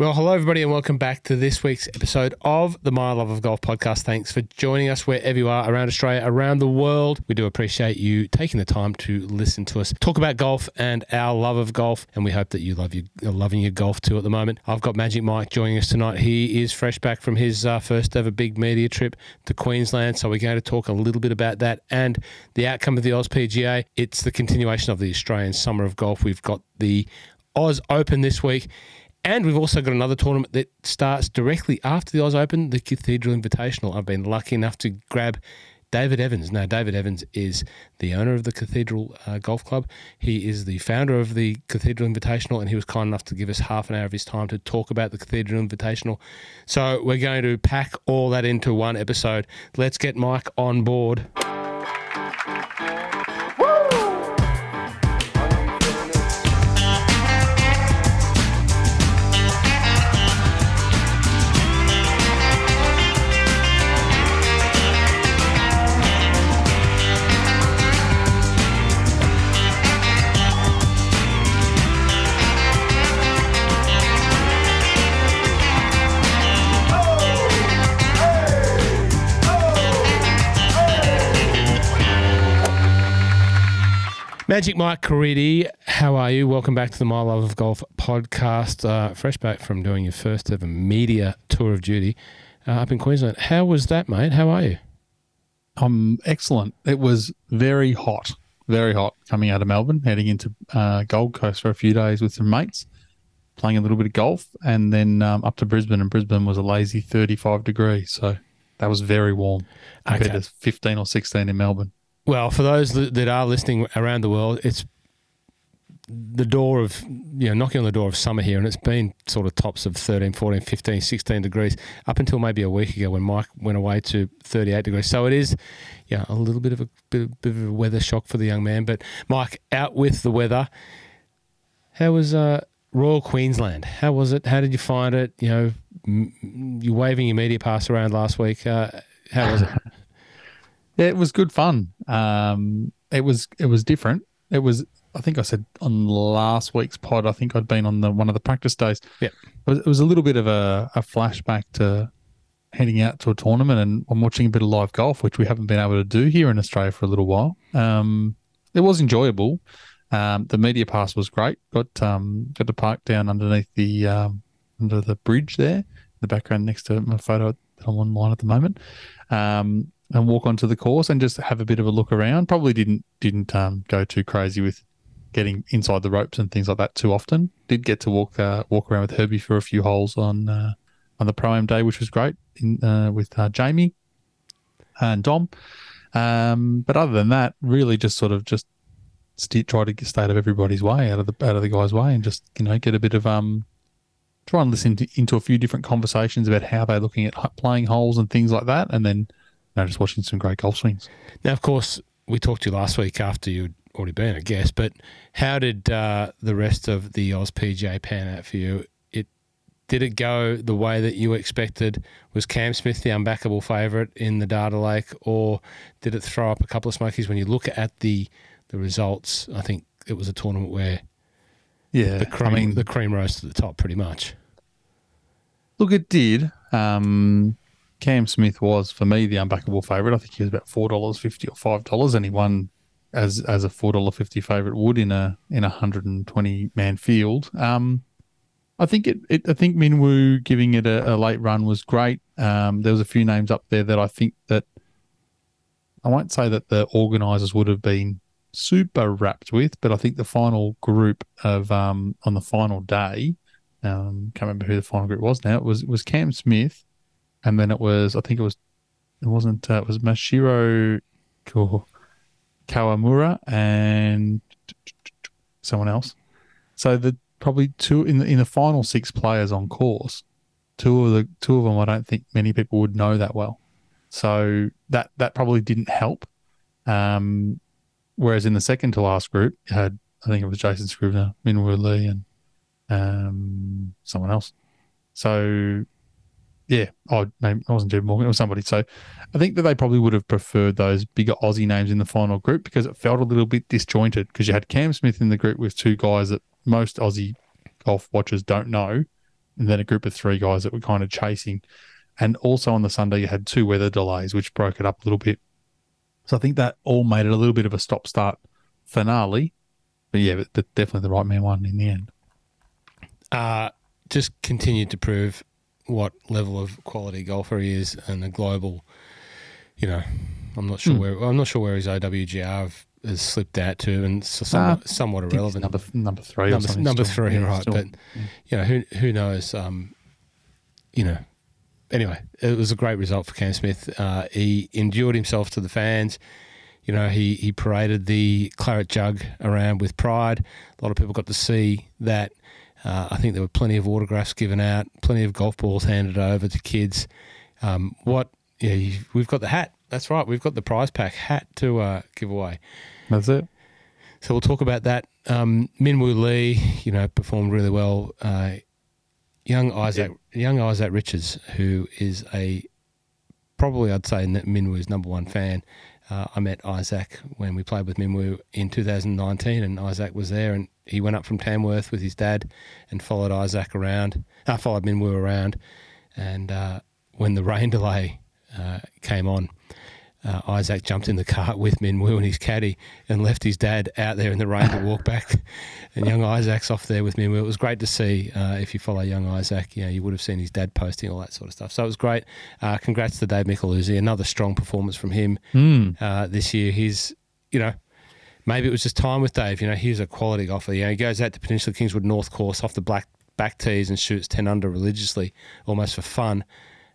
Well, hello, everybody, and welcome back to this week's episode of the My Love of Golf podcast. Thanks for joining us wherever you are around Australia, around the world. We do appreciate you taking the time to listen to us talk about golf and our love of golf, and we hope that you love your, loving your golf too at the moment. I've got Magic Mike joining us tonight. He is fresh back from his uh, first ever big media trip to Queensland, so we're going to talk a little bit about that and the outcome of the Oz PGA. It's the continuation of the Australian Summer of Golf. We've got the Oz Open this week. And we've also got another tournament that starts directly after the Oz Open, the Cathedral Invitational. I've been lucky enough to grab David Evans. Now, David Evans is the owner of the Cathedral uh, Golf Club. He is the founder of the Cathedral Invitational, and he was kind enough to give us half an hour of his time to talk about the Cathedral Invitational. So, we're going to pack all that into one episode. Let's get Mike on board. Magic Mike Caridi, how are you? Welcome back to the My Love of Golf podcast. Uh, fresh back from doing your first ever media tour of duty uh, up in Queensland. How was that, mate? How are you? I'm excellent. It was very hot, very hot coming out of Melbourne, heading into uh, Gold Coast for a few days with some mates, playing a little bit of golf, and then um, up to Brisbane. And Brisbane was a lazy 35 degrees. So that was very warm compared okay. to 15 or 16 in Melbourne. Well, for those that are listening around the world, it's the door of, you know, knocking on the door of summer here, and it's been sort of tops of 13, 14, 15, 16 degrees up until maybe a week ago when Mike went away to 38 degrees. So it is, yeah, a little bit of a bit, bit of a weather shock for the young man. But Mike, out with the weather. How was uh, Royal Queensland? How was it? How did you find it? You know, you waving your media pass around last week. Uh, how was it? it was good fun. Um, it was it was different. It was I think I said on last week's pod. I think I'd been on the one of the practice days. Yeah, it was, it was a little bit of a, a flashback to heading out to a tournament and I'm watching a bit of live golf, which we haven't been able to do here in Australia for a little while. Um, it was enjoyable. Um, the media pass was great. Got um, got to park down underneath the um, under the bridge there, the background next to my photo that I'm online at the moment. Um, and walk onto the course and just have a bit of a look around. Probably didn't didn't um, go too crazy with getting inside the ropes and things like that too often. Did get to walk uh, walk around with Herbie for a few holes on uh, on the pro am day, which was great in, uh, with uh, Jamie and Dom. Um, but other than that, really just sort of just st- try to stay out of everybody's way, out of the out of the guy's way, and just you know get a bit of um try and listen to, into a few different conversations about how they're looking at playing holes and things like that, and then know, just watching some great golf swings. Now, of course, we talked to you last week after you'd already been, I guess, but how did uh, the rest of the Oz PGA pan out for you? It did it go the way that you expected? Was Cam Smith the unbackable favourite in the data lake, or did it throw up a couple of smokies? When you look at the the results, I think it was a tournament where yeah, the cream I mean, the cream rose to the top pretty much. Look, it did. Um, Cam Smith was for me the unbackable favourite. I think he was about four dollars fifty or five dollars, and he won as as a four dollar fifty favourite would in a in a hundred and twenty man field. Um, I think it, it, I think Minwoo giving it a, a late run was great. Um, there was a few names up there that I think that I won't say that the organisers would have been super rapt with, but I think the final group of um, on the final day, um, can't remember who the final group was now. It was was Cam Smith, and then it was I think it was it wasn't uh, it was Masahiro Kawamura and someone else. So the probably two in the in the final six players on course, two of the two of them I don't think many people would know that well. So that that probably didn't help. Um, whereas in the second to last group, you had I think it was Jason Scrivener, Minwoo Lee, and um, someone else. So yeah, name I wasn't Jim Morgan, it was somebody. So I think that they probably would have preferred those bigger Aussie names in the final group because it felt a little bit disjointed because you had Cam Smith in the group with two guys that most Aussie golf watchers don't know, and then a group of three guys that were kind of chasing. And also on the Sunday, you had two weather delays, which broke it up a little bit. So I think that all made it a little bit of a stop start finale. But yeah, but definitely the right man won in the end. Uh, just continued to prove what level of quality golfer he is and a global, you know, I'm not sure Hmm. where I'm not sure where his OWGR has slipped out to, and so somewhat, somewhat think it's irrelevant. Number number three. number, number still. three, Yeah, right? still. But you know, who who knows? Um, you know. Anyway, it was a great result for Cam Smith. Uh, he endured himself to the fans. You know, he he paraded the claret jug around with pride. A lot of people got to see that. Uh, I think there were plenty of autographs given out, plenty of golf balls handed over to kids. Um, what? Yeah, you- we've got the hat. That's right. We've got the prize pack hat to uh, give away. That's it. So we'll talk about that. Um, Minwoo Lee, you know, performed really well. Uh, young Isaac, young Isaac Richards, who is a probably I'd say Minwoo's number one fan. Uh, I met Isaac when we played with Minwoo in 2019, and Isaac was there, and he went up from Tamworth with his dad and followed Isaac around. I followed Minwoo around, and uh, when the rain delay uh, came on, uh, Isaac jumped in the cart with Minwoo and his caddy and left his dad out there in the rain to walk back. And young Isaac's off there with Minwoo. It was great to see. Uh, if you follow young Isaac, you know you would have seen his dad posting all that sort of stuff. So it was great. Uh, congrats to Dave Micheluzzi. Another strong performance from him uh, this year. He's, you know, maybe it was just time with Dave. You know, he's a quality golfer. You know, he goes out to Peninsula Kingswood North Course off the black back tees and shoots ten under religiously, almost for fun.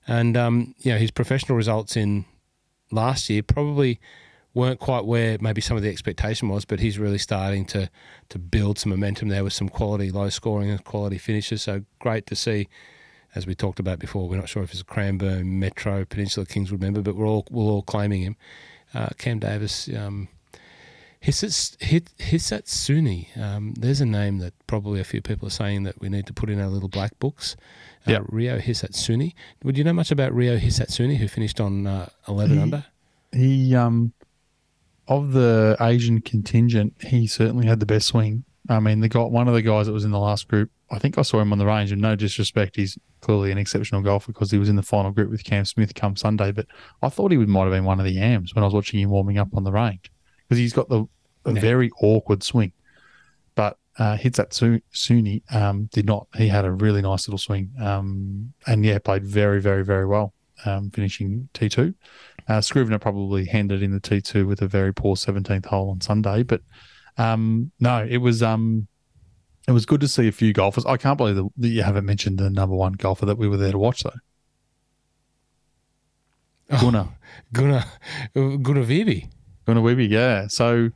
And um, you know, his professional results in last year probably weren't quite where maybe some of the expectation was, but he's really starting to to build some momentum there with some quality low scoring and quality finishes. So great to see. As we talked about before, we're not sure if it's a Cranbourne, Metro, Peninsula Kingswood member, but we're all we're all claiming him. Uh, Cam Davis, um, Hissat Hit- Hisatsune. Um, there's a name that probably a few people are saying that we need to put in our little black books. Uh, Yep. Ryo Hisatsune. Would you know much about Ryo Hisatsune, who finished on uh, 11 He- under? He um of the Asian contingent, he certainly had the best swing. I mean, the guy, one of the guys that was in the last group, I think I saw him on the range. And no disrespect, he's clearly an exceptional golfer because he was in the final group with Cam Smith come Sunday. But I thought he might have been one of the yams when I was watching him warming up on the range because he's got the a very awkward swing. Uh, Hisatsune um, did not. He had a really nice little swing, um, and yeah, played very, very, very well, um, finishing T two. Uh, Scrivener probably handed in the T two with a very poor seventeenth hole on Sunday, but um, no, it was um, it was good to see a few golfers. I can't believe that, you haven't mentioned the number one golfer that we were there to watch though. Oh. Gunner, Gunner, Gunner Wiebe. Gunner yeah. So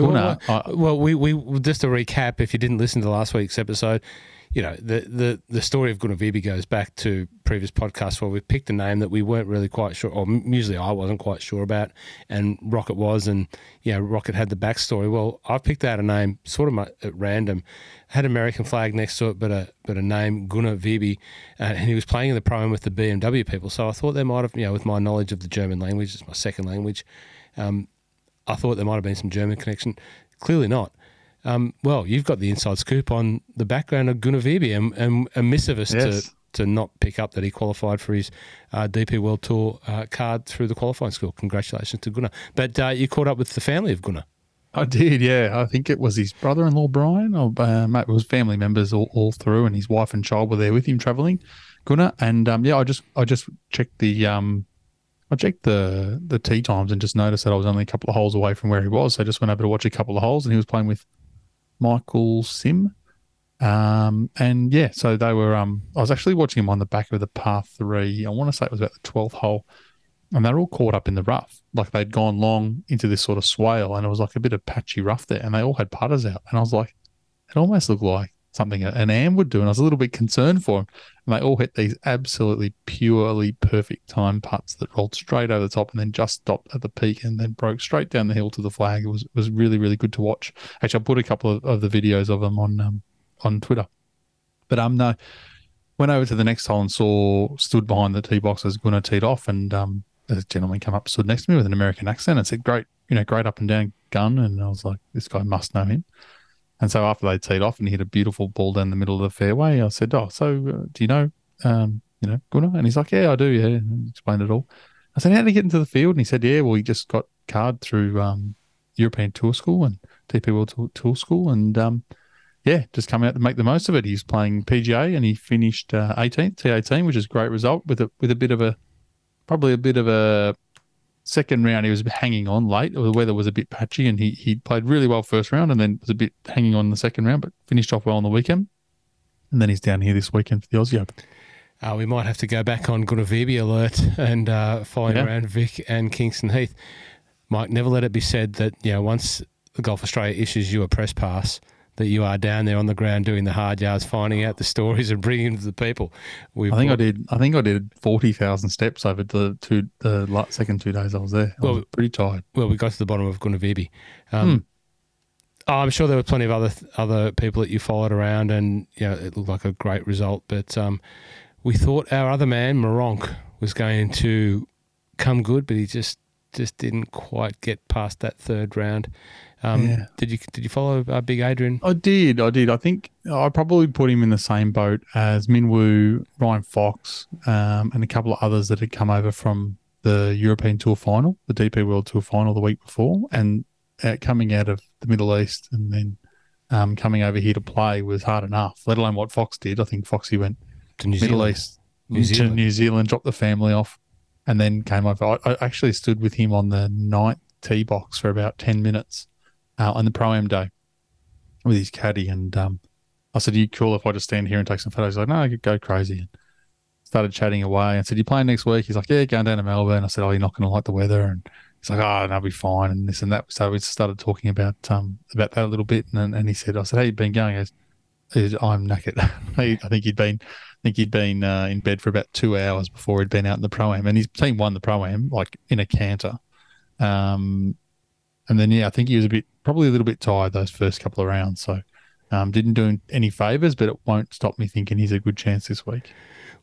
Gunner, I, Well, we, we just to recap, if you didn't listen to last week's episode, you know the the, the story of Gunner Wiebe goes back to previous podcasts where we picked a name that we weren't really quite sure, or usually I wasn't quite sure about, and Rocket was, and you know Rocket had the backstory. Well, I picked out a name sort of at random, had an American flag next to it, but a but a name Gunner Wiebe, uh, and he was playing in the am with the BMW people. So I thought they might have, you know, with my knowledge of the German language, it's my second language. Um, I thought there might have been some German connection. Clearly not. Um, well, you've got the inside scoop on the background of Gunner Wiebe and, and a miss of us Yes. to, to not pick up that he qualified for his uh, DP World Tour uh, card through the qualifying school. Congratulations to Gunner. But uh, you caught up with the family of Gunner. I did, yeah. I think it was his brother-in-law Brian, or uh, mate, it was family members all, all through, and his wife and child were there with him traveling, Gunner. And um, yeah, I just I just checked the um, I checked the the tee times and just noticed that I was only a couple of holes away from where he was. So I just went over to watch a couple of holes, and he was playing with Michael Sim. Um, and yeah, so they were. Um, I was actually watching him on the back of the par three. I want to say it was about the twelfth hole, and they're all caught up in the rough. Like they'd gone long into this sort of swale, and it was like a bit of patchy rough there, and they all had putters out. And I was like, it almost looked like something an am would do, and I was a little bit concerned for him. And they all hit these absolutely purely perfect time putts that rolled straight over the top, and then just stopped at the peak, and then broke straight down the hill to the flag. It was was really really good to watch. Actually, I put a couple of, of the videos of them on um, on Twitter. But um no, went over to the next hole and saw stood behind the tee box as Gunner teed off, and um a gentleman come up stood next to me with an American accent and said, "Great, you know, great up and down gun," and I was like, "This guy must know him." And so after they teed off and he hit a beautiful ball down the middle of the fairway, I said, "Oh, so uh, do you know, um, you know, Gunner?" And he's like, "Yeah, I do. Yeah." And explained it all. I said, "How did he get into the field?" And he said, "Yeah, well, he just got card through um, European Tour School and DP World Tour, Tour School, and um, yeah, just come out to make the most of it. He's playing PGA and he finished uh, 18th, T18, which is a great result with a with a bit of a probably a bit of a second round. He was hanging on late. The weather was a bit patchy, and he he played really well first round, and then was a bit hanging on in the second round, but finished off well on the weekend. And then he's down here this weekend for the Aussie Open. Uh, we might have to go back on Gunner Wiebe alert and uh, find Yeah. around Vic and Kingston Heath. Mike, never let it be said that you know once the Golf Australia issues you a press pass, that you are down there on the ground doing the hard yards, finding out the stories and bringing them to the people. We I think I did. I think I did forty thousand steps over the two the second two days I was there. I was Well- pretty tired. well, we got to the bottom of Gunner Wiebe. Um, oh, I'm sure there were plenty of other other people that you followed around, and you know it looked like a great result. But um, we thought our other man, Meronk, was going to come good, but he just just didn't quite get past that third round. Um, Yeah. Did you did you follow uh, Big Adrian? I did. I did. I think I probably put him in the same boat as Minwoo, Ryan Fox, um, and a couple of others that had come over from the European Tour final, the DP World Tour final the week before, and uh, coming out of the Middle East and then um, coming over here to play was hard enough. Let alone what Fox did. I think Foxy went To New Middle Zealand. East New to Zealand. New Zealand, dropped the family off, and then came over. I, I actually stood with him on the ninth tee box for about ten minutes uh, on the pro am day with his caddy, and um, I said, "Are you cool if I just stand here and take some photos?" He's like, "No, I could go crazy." And started chatting away. and said, "You playing next week?" He's like, "Yeah, going down to Melbourne." I said, "Oh, you're not going to like the weather," and he's like, "Oh, no, I'll be fine," and this and that. So we started talking about um about that a little bit, and and he said, "I said, how you been going?" Goes, I'm knackered. I think he'd been, I think he'd been uh, in bed for about two hours before he'd been out in the pro am, and his team won the pro am like in a canter. Um, and then yeah, I think he was a bit, probably a little bit tired those first couple of rounds. So, um, didn't do any favors, but it won't stop me thinking he's a good chance this week.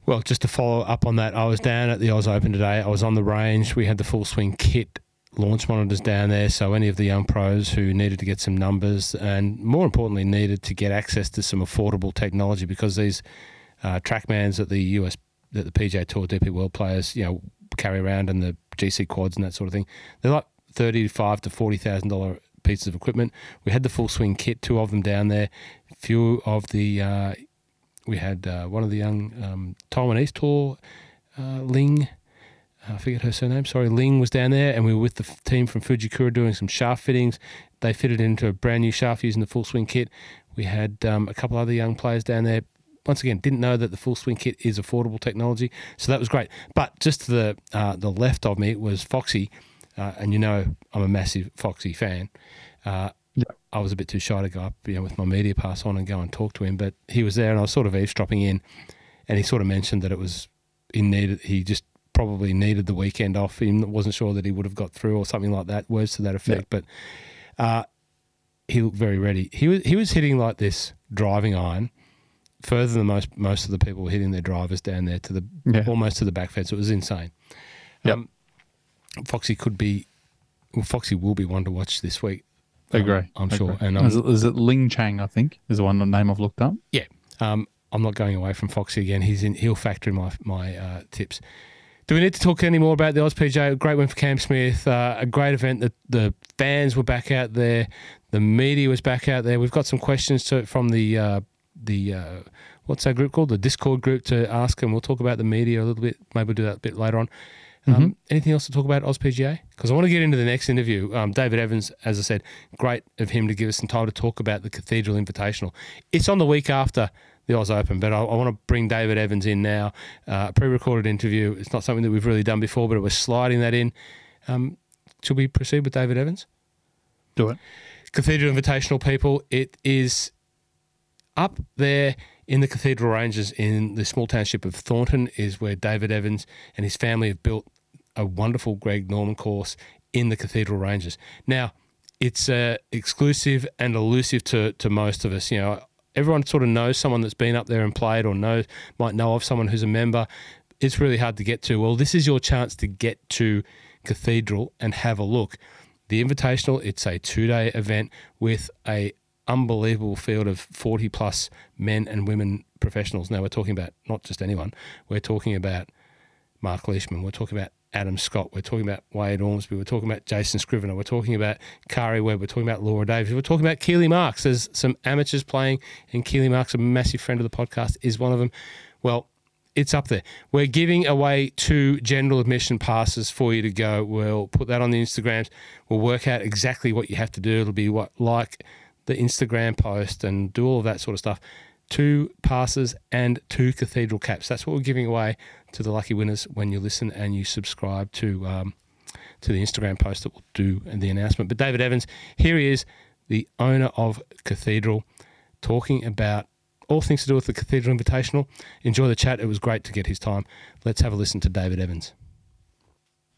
Well, just to follow up on that, I was down at the Oz Open today. I was on the range. We had the full swing kit launch monitors down there. So any of the young pros who needed to get some numbers and more importantly needed to get access to some affordable technology because these uh, trackmans that the US that the PGA Tour DP World players you know carry around and the GC quads and that sort of thing, they're like thirty five to forty thousand dollar pieces of equipment. We had the full swing kit, two of them down there. A Few of the uh, we had uh, one of the young um, Taiwanese tour, uh, Ling. I forget her surname. Sorry, Ling was down there, and we were with the f- team from Fujikura doing some shaft fittings. They fitted into a brand new shaft using the full swing kit. We had um, a couple other young players down there. Once again, didn't know that the full swing kit is affordable technology, so that was great. But just to the uh, the left of me was Foxy, uh, and you know I'm a massive Foxy fan. Uh, Yeah. I was a bit too shy to go up, you know, with my media pass on and go and talk to him, but he was there, and I was sort of eavesdropping in, and he sort of mentioned that it was he needed he just probably needed the weekend off. He wasn't sure that he would have got through or something like that. Words to that effect, but uh, he looked very ready. He was he was hitting like this driving iron further than most most of the people were hitting their drivers down there to the Yeah. almost to the back fence. It was insane. Yep. Um, Foxy could be, well, Foxy will be one to watch this week. Um, Agree. I'm Agree. sure. And is, um, it, is it Ling Chang? I think is the one the name I've looked up. yeah, um, I'm not going away from Foxy again. He's in. He'll factor in my my uh, tips. Do we need to talk any more about the OzPGA? A great win for Cam Smith. Uh, a great event. The the fans were back out there. The media was back out there. We've got some questions to, from the uh, the uh, what's that group called? The Discord group to ask, and we'll talk about the media a little bit. Maybe we'll do that a bit later on. Um, anything else to talk about OzPGA? Because I want to get into the next interview. Um, David Evans, as I said, great of him to give us some time to talk about the Cathedral Invitational. It's on the week after the Oz Open, but I, I want to bring David Evans in now. Uh, a pre-recorded interview. It's not something that we've really done before, but we're sliding that in. Um, should we proceed with David Evans? Do it. Cathedral Invitational people. It is up there in the Cathedral Ranges in the small township of Thornton, is where David Evans and his family have built a wonderful Greg Norman course in the Cathedral Ranges. Now, it's uh, exclusive and elusive to, to most of us. You know, everyone sort of knows someone that's been up there and played, or knows might know of someone who's a member. It's really hard to get to. Well, this is your chance to get to Cathedral and have a look. The Invitational, it's a two day event with a unbelievable field of 40 plus men and women professionals. Now we're talking about not just anyone, we're talking about Mark Leishman, we're talking about Adam Scott, we're talking about Wade Ormsby, we're talking about Jason Scrivener, we're talking about Karrie Webb, we're talking about Laura Davies, we're talking about Keeley Marx. There's some amateurs playing, and Keeley Marx, a massive friend of the podcast, is one of them. Well, it's up there. We're giving away two general admission passes for you to go. We'll put that on the Instagrams. We'll work out exactly what you have to do. It'll be what like the Instagram post and do all of that sort of stuff. Two passes and two cathedral caps. That's what we're giving away to the lucky winners when you listen and you subscribe to um, to the Instagram post that will do the announcement. But David Evans, here he is, the owner of Cathedral, talking about all things to do with the Cathedral Invitational. Enjoy the chat. It was great to get his time. Let's have a listen to David Evans.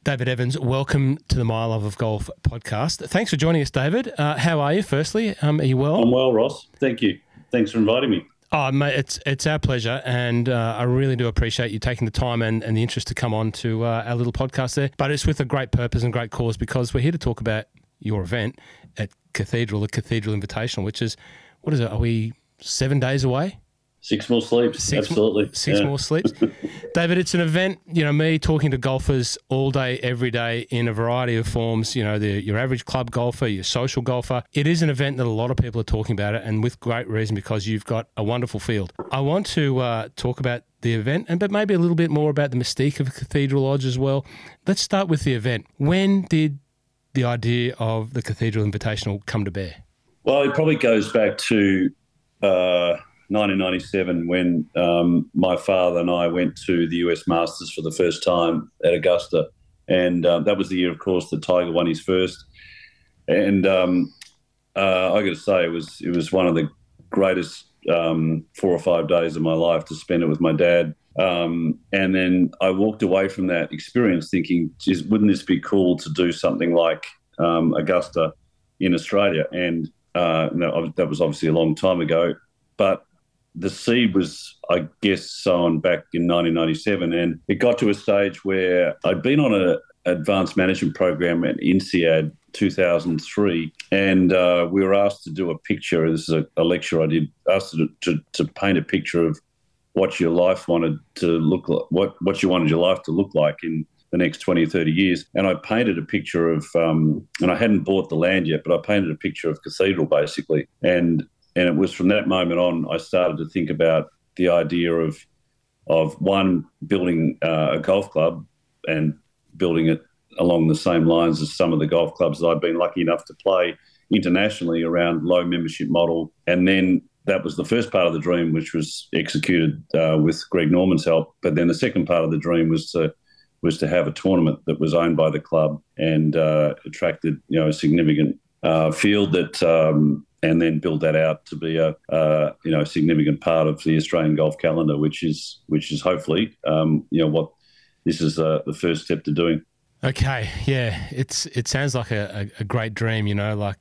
David Evans, welcome to the My Love of Golf podcast. Thanks for joining us, David. Uh, how are you, firstly? Um, are you well? I'm well, Ross. Thank you. Thanks for inviting me. Oh, mate, it's it's our pleasure, and uh, I really do appreciate you taking the time and, and the interest to come on to uh, our little podcast there. But it's with a great purpose and great cause because we're here to talk about your event at Cathedral, the Cathedral Invitational, which is what is it? Are we seven days away? Six more sleeps. Six Absolutely. More, six yeah. more sleeps. David, it's an event, you know, me talking to golfers all day, every day in a variety of forms, you know, the, your average club golfer, your social golfer. It is an event that a lot of people are talking about it and with great reason because you've got a wonderful field. I want to uh, talk about the event and but maybe a little bit more about the mystique of Cathedral Lodge as well. Let's start with the event. When did the idea of the Cathedral Invitational come to bear? Well, it probably goes back to uh, 1997 when um, my father and I went to the US Masters for the first time at Augusta. And uh, that was the year, of course, that Tiger won his first. And um, uh, I got to say, it was it was one of the greatest um, four or five days of my life to spend it with my dad. Um, and then I walked away from that experience thinking, geez, wouldn't this be cool to do something like um, Augusta in Australia? And uh, no, that was obviously a long time ago, but the seed was, I guess, sown back in 1997, and it got to a stage where I'd been on an advanced management program at INSEAD 2003, and uh, we were asked to do a picture. This is a, a lecture I did. Asked to, to, to paint a picture of what your life wanted to look like, what what you wanted your life to look like in the next 20 or 30 years. And I painted a picture of, um, and I hadn't bought the land yet, but I painted a picture of Cathedral basically. And and it was from that moment on I started to think about the idea of of one building uh, a golf club and building it along the same lines as some of the golf clubs that I've been lucky enough to play internationally around low membership model. And then that was the first part of the dream, which was executed uh, with Greg Norman's help. But then the second part of the dream was to was to have a tournament that was owned by the club and uh, attracted you know a significant uh, field that um, and then build that out to be a uh, you know significant part of the Australian golf calendar, which is which is hopefully um, you know what this is uh, the first step to doing. Okay, yeah, it's it sounds like a, a, great dream. You know, like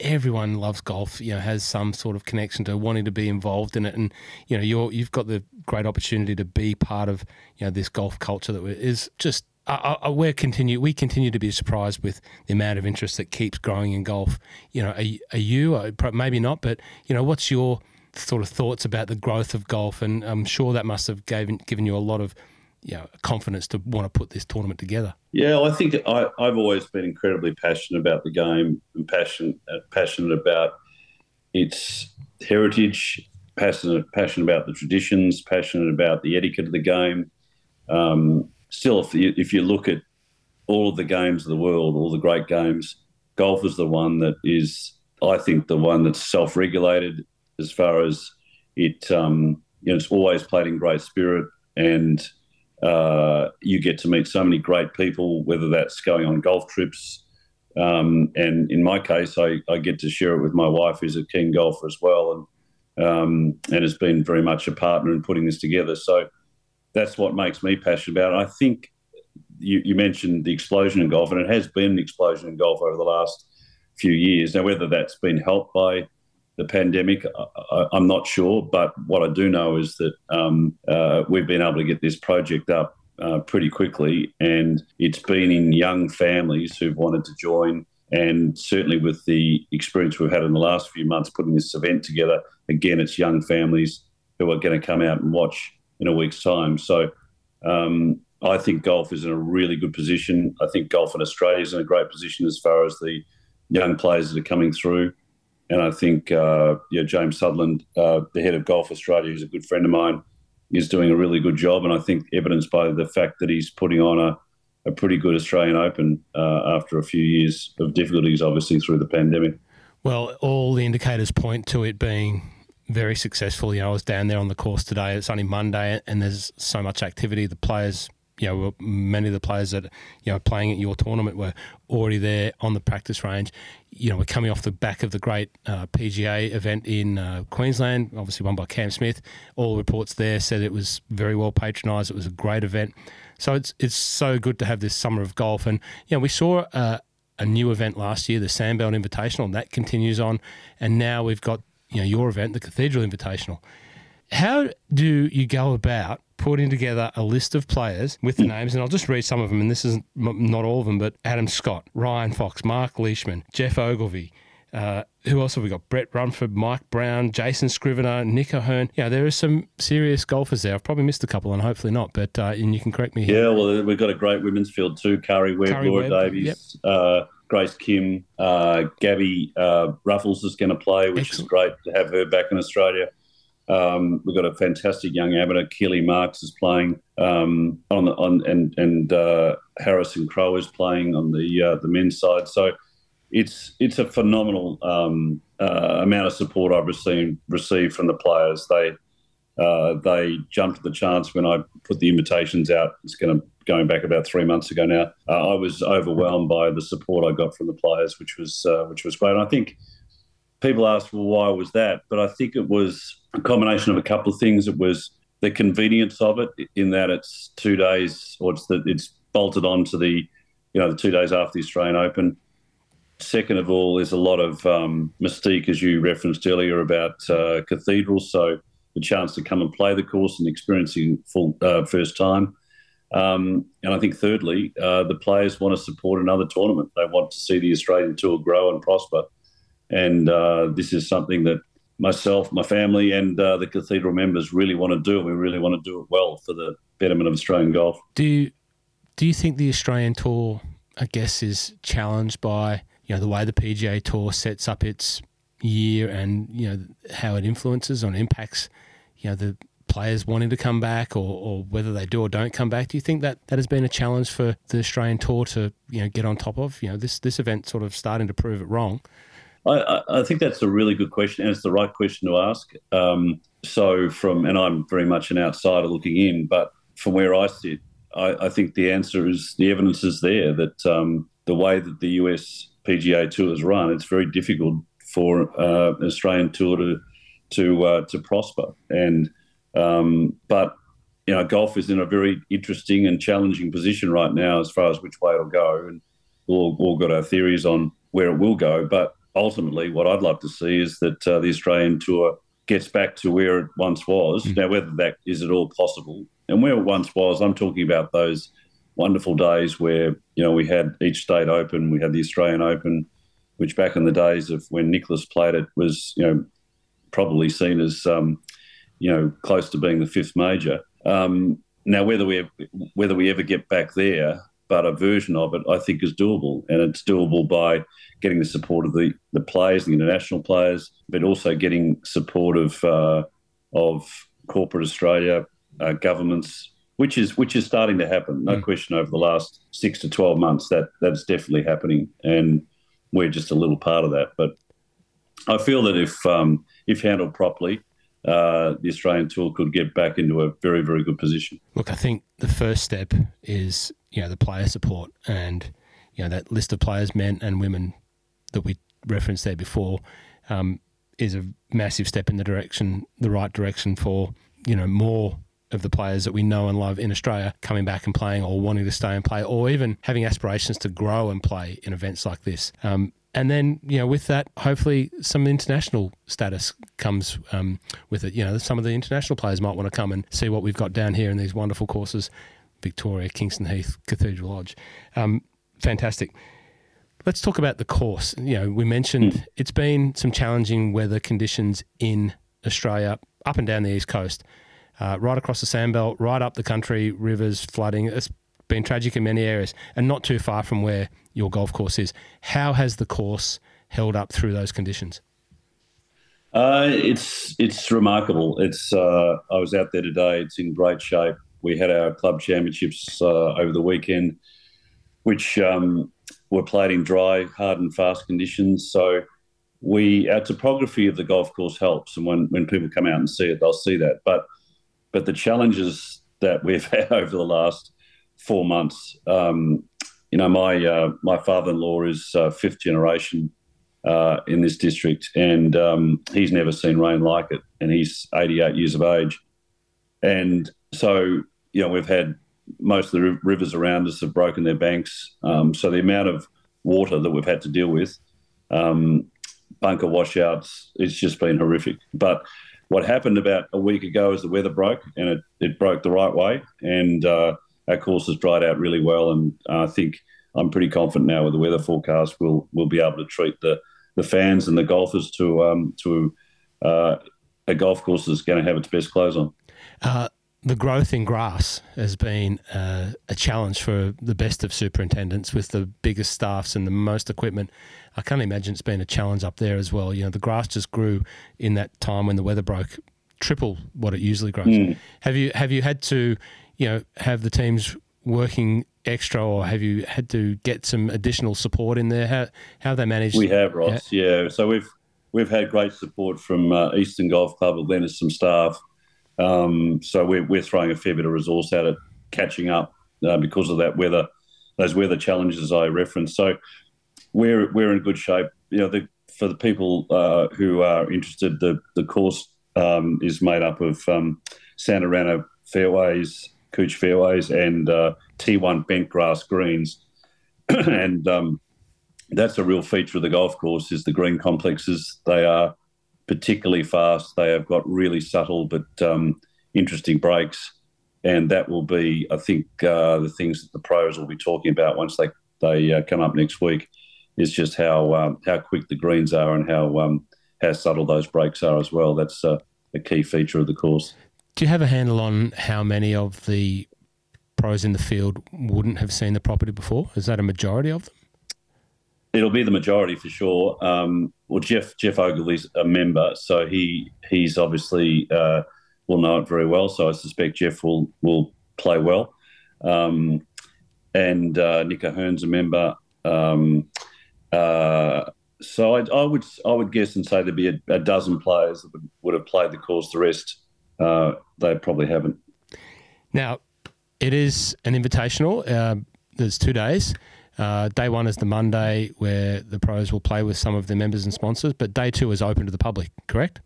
everyone loves golf. You know, has some sort of connection to wanting to be involved in it, and you know, you're you've got the great opportunity to be part of you know this golf culture that is just. Uh, we continue. We continue to be surprised with the amount of interest that keeps growing in golf. You know, are, are you? Uh, maybe not, but you know, what's your sort of thoughts about the growth of golf? And I'm sure that must have given given you a lot of you know, confidence to want to put this tournament together? Yeah, well, I think I, have always been incredibly passionate about the game and passionate uh, passionate about its heritage, passionate passionate about the traditions, passionate about the etiquette of the game. Um, still, if you, if you look at all of the games of the world, all the great games, golf is the one that is, I think, the one that's self-regulated as far as it. Um, you know, it's always played in great spirit and uh, you get to meet so many great people, whether that's going on golf trips. Um, and in my case, I, I, get to share it with my wife, who's a keen golfer as well, and um, and has been very much a partner in putting this together. So that's what makes me passionate about it. I think you, you mentioned the explosion in golf, and it has been an explosion in golf over the last few years. Now, whether that's been helped by the pandemic, I, am not sure. But what I do know is that um, uh, we've been able to get this project up uh, pretty quickly, and it's been in young families who've wanted to join And certainly with the experience we've had in the last few months putting this event together, again, it's young families who are going to come out and watch in a week's time. So um, I think golf is in a really good position. I think golf in Australia is in a great position as far as the young players that are coming through. And I think uh, yeah, James Sutherland, uh, the head of Golf Australia, who's a good friend of mine, is doing a really good job. And I think evidenced by the fact that he's putting on a, a pretty good Australian Open uh, after a few years of difficulties, obviously through the pandemic. Well, all the indicators point to it being very successful. You know, I was down there on the course today. It's only Monday, and there's so much activity. The players you know, many of the players that you know playing at your tournament were already there on the practice range. You know, we're coming off the back of the great uh, PGA event in uh, Queensland, obviously won by Cam Smith. All reports there said it was very well patronised. It was a great event. So it's it's so good to have this summer of golf, and you know, we saw uh, a new event last year, the Sandbelt Invitational, and that continues on, and now we've got you know your event, the Cathedral Invitational. How do you go about putting together a list of players with the names, and I'll just read some of them, and this is not all of them, but Adam Scott, Ryan Fox, Mark Leishman, Geoff Ogilvy. Uh, who else have we got? Brett Rumford, Mike Brown, Jason Scrivener, Nick O'Hern. Yeah, there are some serious golfers there. I've probably missed a couple, and hopefully not. But uh, and you can correct me. Here. Yeah, well, we've got a great women's field too. Karrie Webb, Laura Webb, Davies, yep. uh, Grace Kim, uh, Gabby uh, Ruffels is going to play, which Excellent. is great to have her back in Australia. Um, we've got a fantastic young amateur, Keeley Marx, is playing um, on the on and and uh, Harrison Crowe is playing on the uh, the men's side. So it's it's a phenomenal um, uh, amount of support I've received received from the players. They uh, they jumped at the chance when I put the invitations out. It's going to going back about three months ago now. Uh, I was overwhelmed by the support I got from the players, which was uh, which was great. And I think people asked, well, why was that? But I think it was a combination of a couple of things. It was the convenience of it, in that it's two days, or it's the, it's bolted on to the, you know, the two days after the Australian Open. Second of all, there's a lot of um, mystique, as you referenced earlier, about uh, cathedrals. So the chance to come and play the course and experiencing full uh, first time. Um, and I think thirdly, uh, the players want to support another tournament. They want to see the Australian Tour grow and prosper. And uh, this is something that myself, my family, and uh, the cathedral members really want to do. We really want to do it well for the betterment of Australian golf. Do you, do you think the Australian Tour, I guess, is challenged by you know the way the PGA Tour sets up its year and you know how it influences or impacts you know the players wanting to come back or, or whether they do or don't come back. Do you think that that has been a challenge for the Australian Tour to you know get on top of? You know this this event sort of starting to prove it wrong. I, I, think that's a really good question, and it's the right question to ask. Um, so, from and I'm very much an outsider looking in, but from where I sit, I, I think the answer is the evidence is there that um, the way that the US PGA Tour is run, it's very difficult for uh, an Australian tour to to uh, to prosper. And um, but you know, golf is in a very interesting and challenging position right now as far as which way it'll go, and we've all, all got our theories on where it will go, but ultimately, what I'd like to see is that uh, the Australian tour gets back to where it once was. Mm. Now, whether that is at all possible, and where it once was, I'm talking about those wonderful days where you know we had each state open, we had the Australian Open, which back in the days of when Nicklaus played it was you know probably seen as um, you know close to being the fifth major. Um, now, whether we whether we ever get back there, but a version of it I think is doable, and it's doable by getting the support of the the players, the international players, but also getting support of uh, of corporate Australia, uh, governments, which is which is starting to happen. No mm. question. Over the last six to twelve months, that that's definitely happening, and we're just a little part of that. But I feel that if um, if handled properly, uh, the Australian tour could get back into a very, very good position. Look, I think the first step is you know the player support and you know that list of players, men and women that we referenced there before, um, is a massive step in the direction, the right direction for you know more of the players that we know and love in Australia coming back and playing, or wanting to stay and play, or even having aspirations to grow and play in events like this. Um, and then you know with that hopefully some international status comes um, with it you know some of the international players might want to come and see what we've got down here in these wonderful courses victoria kingston heath cathedral lodge um, fantastic let's talk about the course. You know, we mentioned mm. it's been some challenging weather conditions in Australia, up and down the east coast, uh, right across the sandbelt, right up the country, rivers, flooding. It's been tragic in many areas, and not too far from where your golf course is. How has the course held up through those conditions? Uh, it's it's remarkable. It's uh, I was out there today. It's in great shape. We had our club championships uh, over the weekend, which um, were played in dry, hard and fast conditions. So we our topography of the golf course helps, and when when people come out and see it, they'll see that. But but the challenges that we've had over the last four months, um, you know, my uh, my father-in-law is uh, fifth generation uh, in this district, and um, he's never seen rain like it, and he's 88 years of age, and so you know we've had most of the rivers around us have broken their banks, um, so the amount of water that we've had to deal with, um, bunker washouts, it's just been horrific. But what happened about a week ago is the weather broke, and it, it broke the right way, and uh, our course has dried out really well, and I think. I'm pretty confident now with the weather forecast, we'll we'll be able to treat the the fans and the golfers to um, to uh, a golf course that's going to have its best clothes on. Uh, the growth in grass has been uh, a challenge for the best of superintendents with the biggest staffs and the most equipment. I can't imagine it's been a challenge up there as well. You know, the grass just grew in that time when the weather broke, triple what it usually grows. Mm. Have you have you had to, you know, have the teams working extra, or have you had to get some additional support in there? How how have they managed? We have, Ross. Yeah, yeah. so we've we've had great support from uh, Eastern Golf Club, lent us some staff. Um, so we're we're throwing a fair bit of resource at it, catching up uh, because of that weather, those weather challenges I referenced. So we're we're in good shape. You know, the, for the people uh, who are interested, the the course um, is made up of um, Santa Ana fairways, Cooch fairways, and uh, T1 bent grass greens, and um, that's a real feature of the golf course. Is the green complexes? They are particularly fast. They have got really subtle but um, interesting breaks, and that will be, I think, uh, the things that the pros will be talking about once they they uh, come up next week. Is just how um, how quick the greens are and how um, how subtle those breaks are as well. That's a key feature of the course. Do you have a handle on how many of the pros in the field wouldn't have seen the property before? Is that a majority of them? It'll be the majority for sure. Um, well, Geoff Geoff Ogilvy's a member, so he he's obviously uh, will know it very well. So I suspect Geoff will will play well. Um, and uh, Nick O'Hern's a member. Um, uh, so I, I, would I would guess and say there'd be a, a dozen players that would, would, have played the course. The rest uh, they probably haven't. Now, it is an invitational. Uh, there's two days. Uh, day one is the Monday where the pros will play with some of their members and sponsors, but day two is open to the public, correct?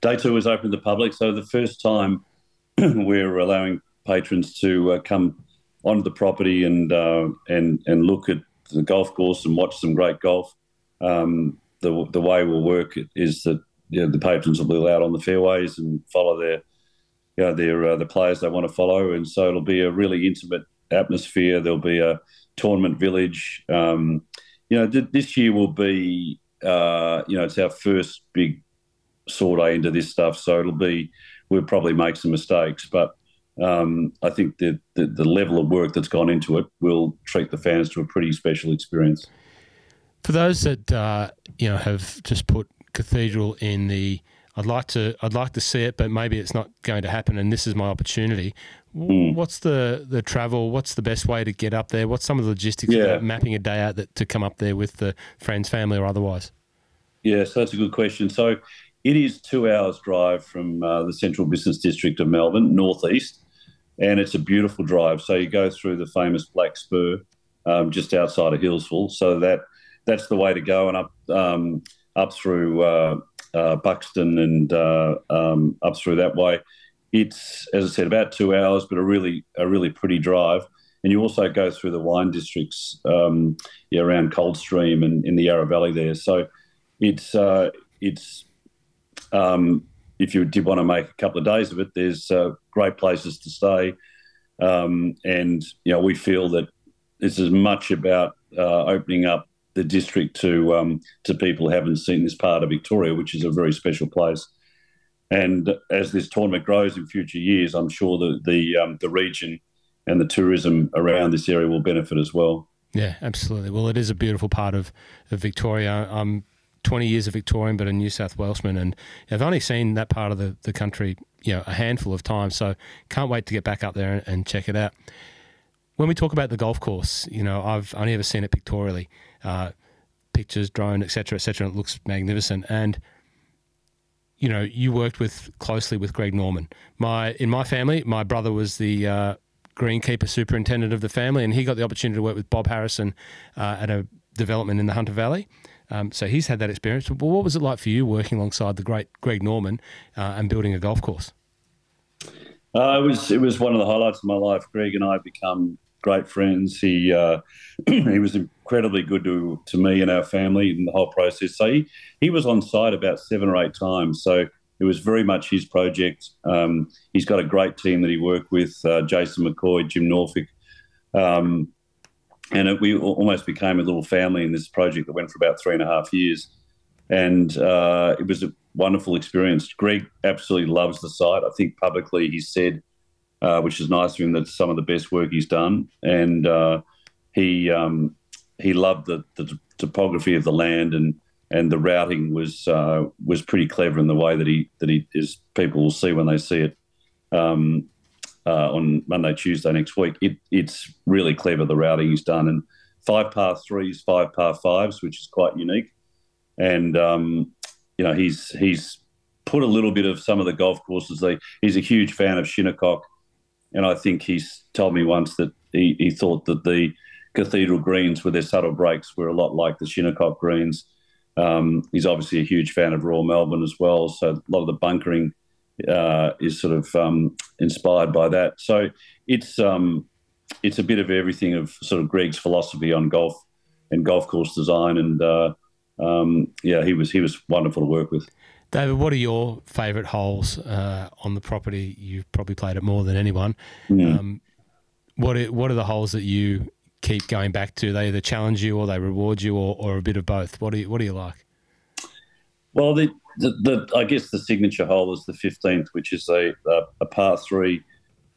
Day two is open to the public. So the first time we're allowing patrons to uh, come onto the property and uh, and and look at the golf course and watch some great golf. Um, the the way we'll work is that you know, the patrons will be allowed on the fairways and follow their you know, their uh, the players they want to follow, and so it'll be a really intimate atmosphere. There'll be a tournament village. Um, you know, th- this year will be, uh, you know, it's our first big sortie into this stuff, so it'll be we'll probably make some mistakes, but um, I think the, the, the level of work that's gone into it will treat the fans to a pretty special experience. For those that uh, you know have just put Cathedral in the I'd like to I'd like to see it, but maybe it's not going to happen, and this is my opportunity. Mm. What's the the travel? What's the best way to get up there? What's some of the logistics yeah. about mapping a day out that, to come up there with the friends, family, or otherwise? Yeah, so that's a good question. So it is two hours drive from uh, the central business district of Melbourne, northeast, and it's a beautiful drive. So you go through the famous Black Spur, um, just outside of Healesville. So that that's the way to go, and up um, up through. Uh, uh, Buxton and uh, um, up through that way. It's as I said, about two hours, but a really a really pretty drive. And you also go through the wine districts um, yeah, around Coldstream and in the Yarra Valley there. So it's it's um, if you did want to make a couple of days of it, there's uh, great places to stay. Um, and you know we feel that this is much about uh, opening up the district to um, to people who haven't seen this part of Victoria, which is a very special place. And as this tournament grows in future years, I'm sure that the um, the region and the tourism around this area will benefit as well. Yeah, absolutely. Well, it is a beautiful part of, of Victoria. I'm 20 years of Victorian, but a New South Welshman, and I've only seen that part of the, the country, you know, a handful of times. So can't wait to get back up there and, and check it out. When we talk about the golf course, you know, I've only ever seen it pictorially, uh, pictures, drone, etc., etc. It looks magnificent, and you know, you worked with closely with Greg Norman. My in my family, my brother was the uh, greenkeeper superintendent of the family, and he got the opportunity to work with Bob Harrison uh, at a development in the Hunter Valley. Um, so he's had that experience. What was it like for you working alongside the great Greg Norman uh, and building a golf course? Uh, it was it was one of the highlights of my life. Greg and I become great friends. He uh, he was incredibly good to to me and our family in the whole process. So he, he was on site about seven or eight times. So it was very much his project. Um, he's got a great team that he worked with, uh, Jason McCoy, Jim Norfolk. Um, and it, we almost became a little family in this project that went for about three and a half years. And uh, it was a wonderful experience. Greg absolutely loves the site. I think publicly he said, uh, which is nice of him, that some of the best work he's done. And uh, he um, he loved the, the, topography of the land and and the routing was uh, was pretty clever in the way that he that he is people will see when they see it. Um, uh, on Monday, Tuesday next week. It, it's really clever the routing he's done, and five par threes, five par fives, which is quite unique. And um, you know, he's he's put a little bit of some of the golf courses. He's a huge fan of Shinnecock, and I think he's told me once that he, he thought that the Cathedral greens with their subtle breaks were a lot like the Shinnecock greens. Um, he's obviously a huge fan of Royal Melbourne as well, so a lot of the bunkering uh, is sort of um, inspired by that. So it's um, it's a bit of everything of sort of Greg's philosophy on golf and golf course design, and uh, um, yeah, he was he was wonderful to work with. David, what are your favourite holes uh, on the property? You've probably played it more than anyone. Mm. what are, what are the holes that you keep going back to? They either challenge you or they reward you, or, or a bit of both. What do you what do you like? Well, the, the, the, I guess the signature hole is the 15th, which is a, a, a par three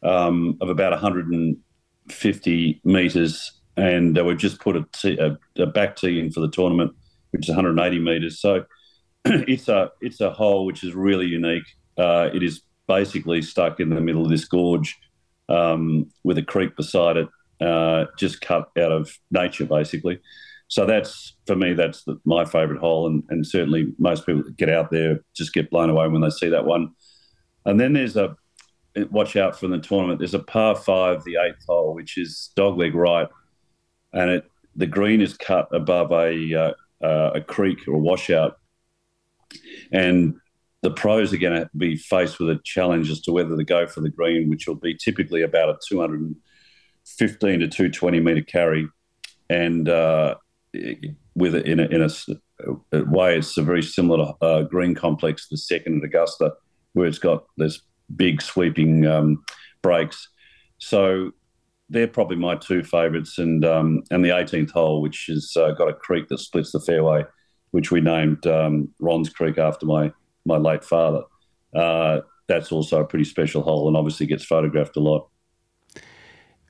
um, of about 150 metres. And uh, we've just put a, tee, a, a back tee in for the tournament, which is 180 metres. So it's a it's a hole which is really unique. Uh, it is basically stuck in the middle of this gorge um, with a creek beside it, uh, just cut out of nature, basically. So that's for me, that's the, my favourite hole, and, and certainly most people that get out there just get blown away when they see that one. And then there's a watch out for the tournament. There's a par five, the eighth hole, which is dogleg right, and it the green is cut above a uh, uh, a creek or a washout, and the pros are going to be faced with a challenge as to whether to go for the green, which will be typically about a 215 to 220 meter carry, and uh, with it in a, in a, a, way, it's a very similar to uh, Green Complex, the second at Augusta, where it's got this big sweeping um, breaks. So they're probably my two favourites, and um, and the 18th hole, which has uh, got a creek that splits the fairway, which we named um, Ron's Creek after my my late father. Uh, that's also a pretty special hole, and obviously gets photographed a lot.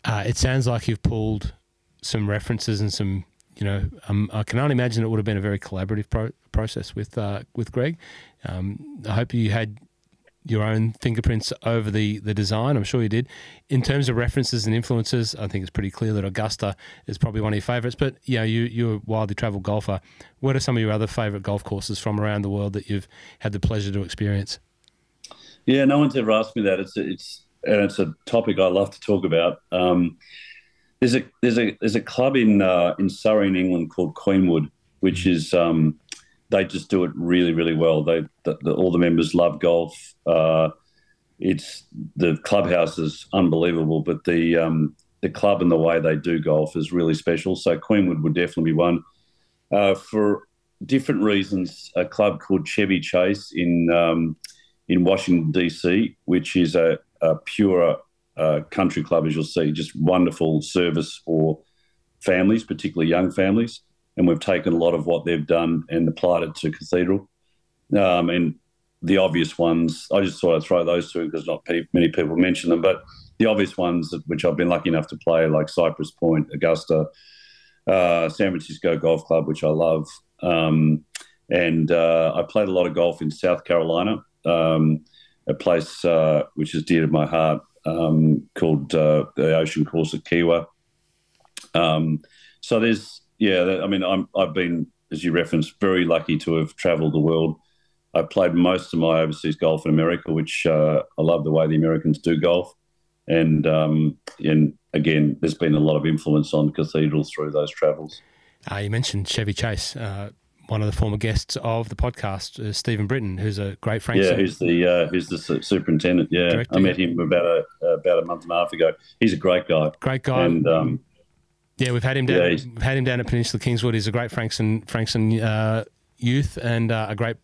Uh, it sounds like you've pulled some references and some you know, um, I can only imagine it would have been a very collaborative pro- process with uh, with Greg. Um, I hope you had your own fingerprints over the the design. I'm sure you did. In terms of references and influences, I think it's pretty clear that Augusta is probably one of your favourites. But you know, you you're a wildly travelled golfer. What are some of your other favourite golf courses from around the world that you've had the pleasure to experience? Yeah, no one's ever asked me that. It's it's and it's a topic I love to talk about. Um, there's a there's a there's a club in uh, in Surrey in England called Queenwood, which is um, they just do it really really well. They the, the, all the members love golf. Uh, it's the clubhouse is unbelievable, but the um, the club and the way they do golf is really special. So Queenwood would definitely be one. Uh, for different reasons, a club called Chevy Chase in um, in Washington DC, which is a, a pure uh, country club, as you'll see, just wonderful service for families, particularly young families. And we've taken a lot of what they've done and applied it to Cathedral. Um, and the obvious ones, I just thought I'd throw those two because not many people mention them, but the obvious ones which I've been lucky enough to play, like Cypress Point, Augusta, uh, San Francisco Golf Club, which I love. Um, and uh, I played a lot of golf in South Carolina, um, a place uh, which is dear to my heart, um, called uh, the Ocean Course at Kiawah. Um, so there's, yeah, I mean, I'm, I've been, as you referenced, very lucky to have travelled the world. I played most of my overseas golf in America, which uh, I love the way the Americans do golf. And um, and again, there's been a lot of influence on cathedrals through those travels. Uh, you mentioned Chevy Chase, uh, one of the former guests of the podcast, uh, Stephen Britton, who's a great friend. Yeah, who's the uh, who's the superintendent. Yeah, Director, I met him about a about a month and a half ago. He's a great guy. Great guy. And um, yeah, we've had him down. Yeah, we've had him down at Peninsula Kingswood. He's a great Frankston Frankston uh, youth and uh, a great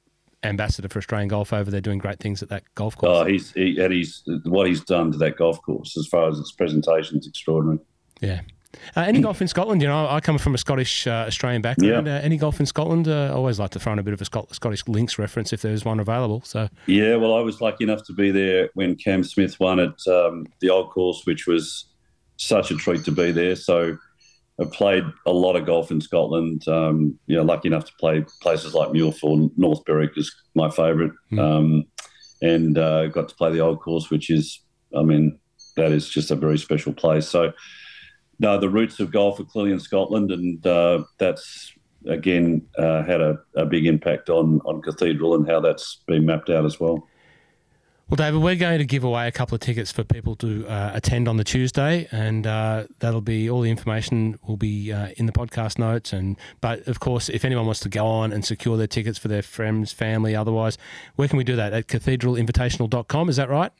ambassador for Australian golf over there, doing great things at that golf course. Oh, he's he, and he's what he's done to that golf course as far as its presentation is extraordinary. Yeah. Uh, any golf in Scotland? You know, I come from a Scottish uh, Australian background. Yeah. Uh, any golf in Scotland? Uh, I always like to throw in a bit of a Scottish links reference if there's one available. So yeah, well, I was lucky enough to be there when Cam Smith won at um, the old course, which was such a treat to be there. So I've played a lot of golf in Scotland. Um, you know, lucky enough to play places like Muirfield, North Berwick is my favourite, mm. um, and uh, got to play the old course, which is, I mean, that is just a very special place. So, no, the roots of golf are clearly in Scotland, and uh, that's again uh, had a, a big impact on on Cathedral and how that's been mapped out as well. Well, David, we're going to give away a couple of tickets for people to uh, attend on the Tuesday, and uh, that'll be all the information will be uh, in the podcast notes. And but of course, if anyone wants to go on and secure their tickets for their friends, family, otherwise, where can we do that? At cathedralinvitational.com, is that right?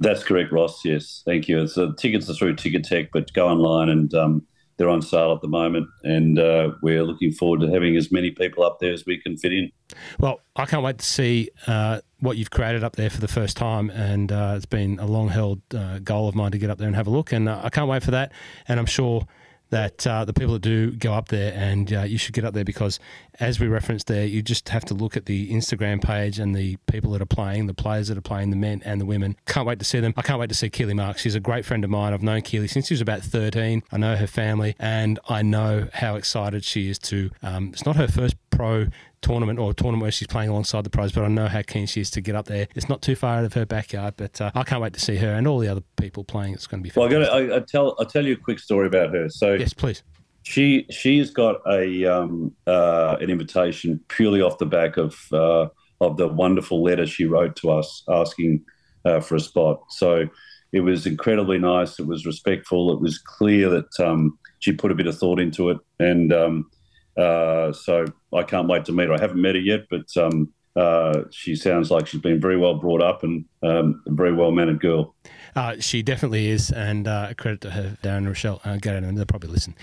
That's correct, Ross. Yes, thank you. So tickets are through Ticketek, but go online and um, they're on sale at the moment, and uh, we're looking forward to having as many people up there as we can fit in. Well, I can't wait to see uh, what you've created up there for the first time, and uh, it's been a long held uh, goal of mine to get up there and have a look, and uh, I can't wait for that. And I'm sure that uh, the people that do go up there, and uh, you should get up there because, as we referenced there, you just have to look at the Instagram page and the people that are playing, the players that are playing, the men and the women. Can't wait to see them. I can't wait to see Keeley Marx. She's a great friend of mine. I've known Keeley since she was about 13. I know her family, and I know how excited she is to. Um, it's not her first pro tournament or tournament where she's playing alongside the pros, but I know how keen she is to get up there. It's not too far out of her backyard, but uh, I can't wait to see her and all the other people playing. It's going to be. Fantastic. Well, I got I, I tell I'll tell you a quick story about her. So yes, please. She she's got a um, uh, an invitation purely off the back of uh, of the wonderful letter she wrote to us asking uh, for a spot. So it was incredibly nice. It was respectful. It was clear that um, she put a bit of thought into it, and um, uh, so I can't wait to meet her. I haven't met her yet, but um, uh, she sounds like she's been very well brought up and um, a very well mannered girl. Uh, she definitely is, and uh, credit to her, Darren and Rochelle. Uh, go and they'll probably listen.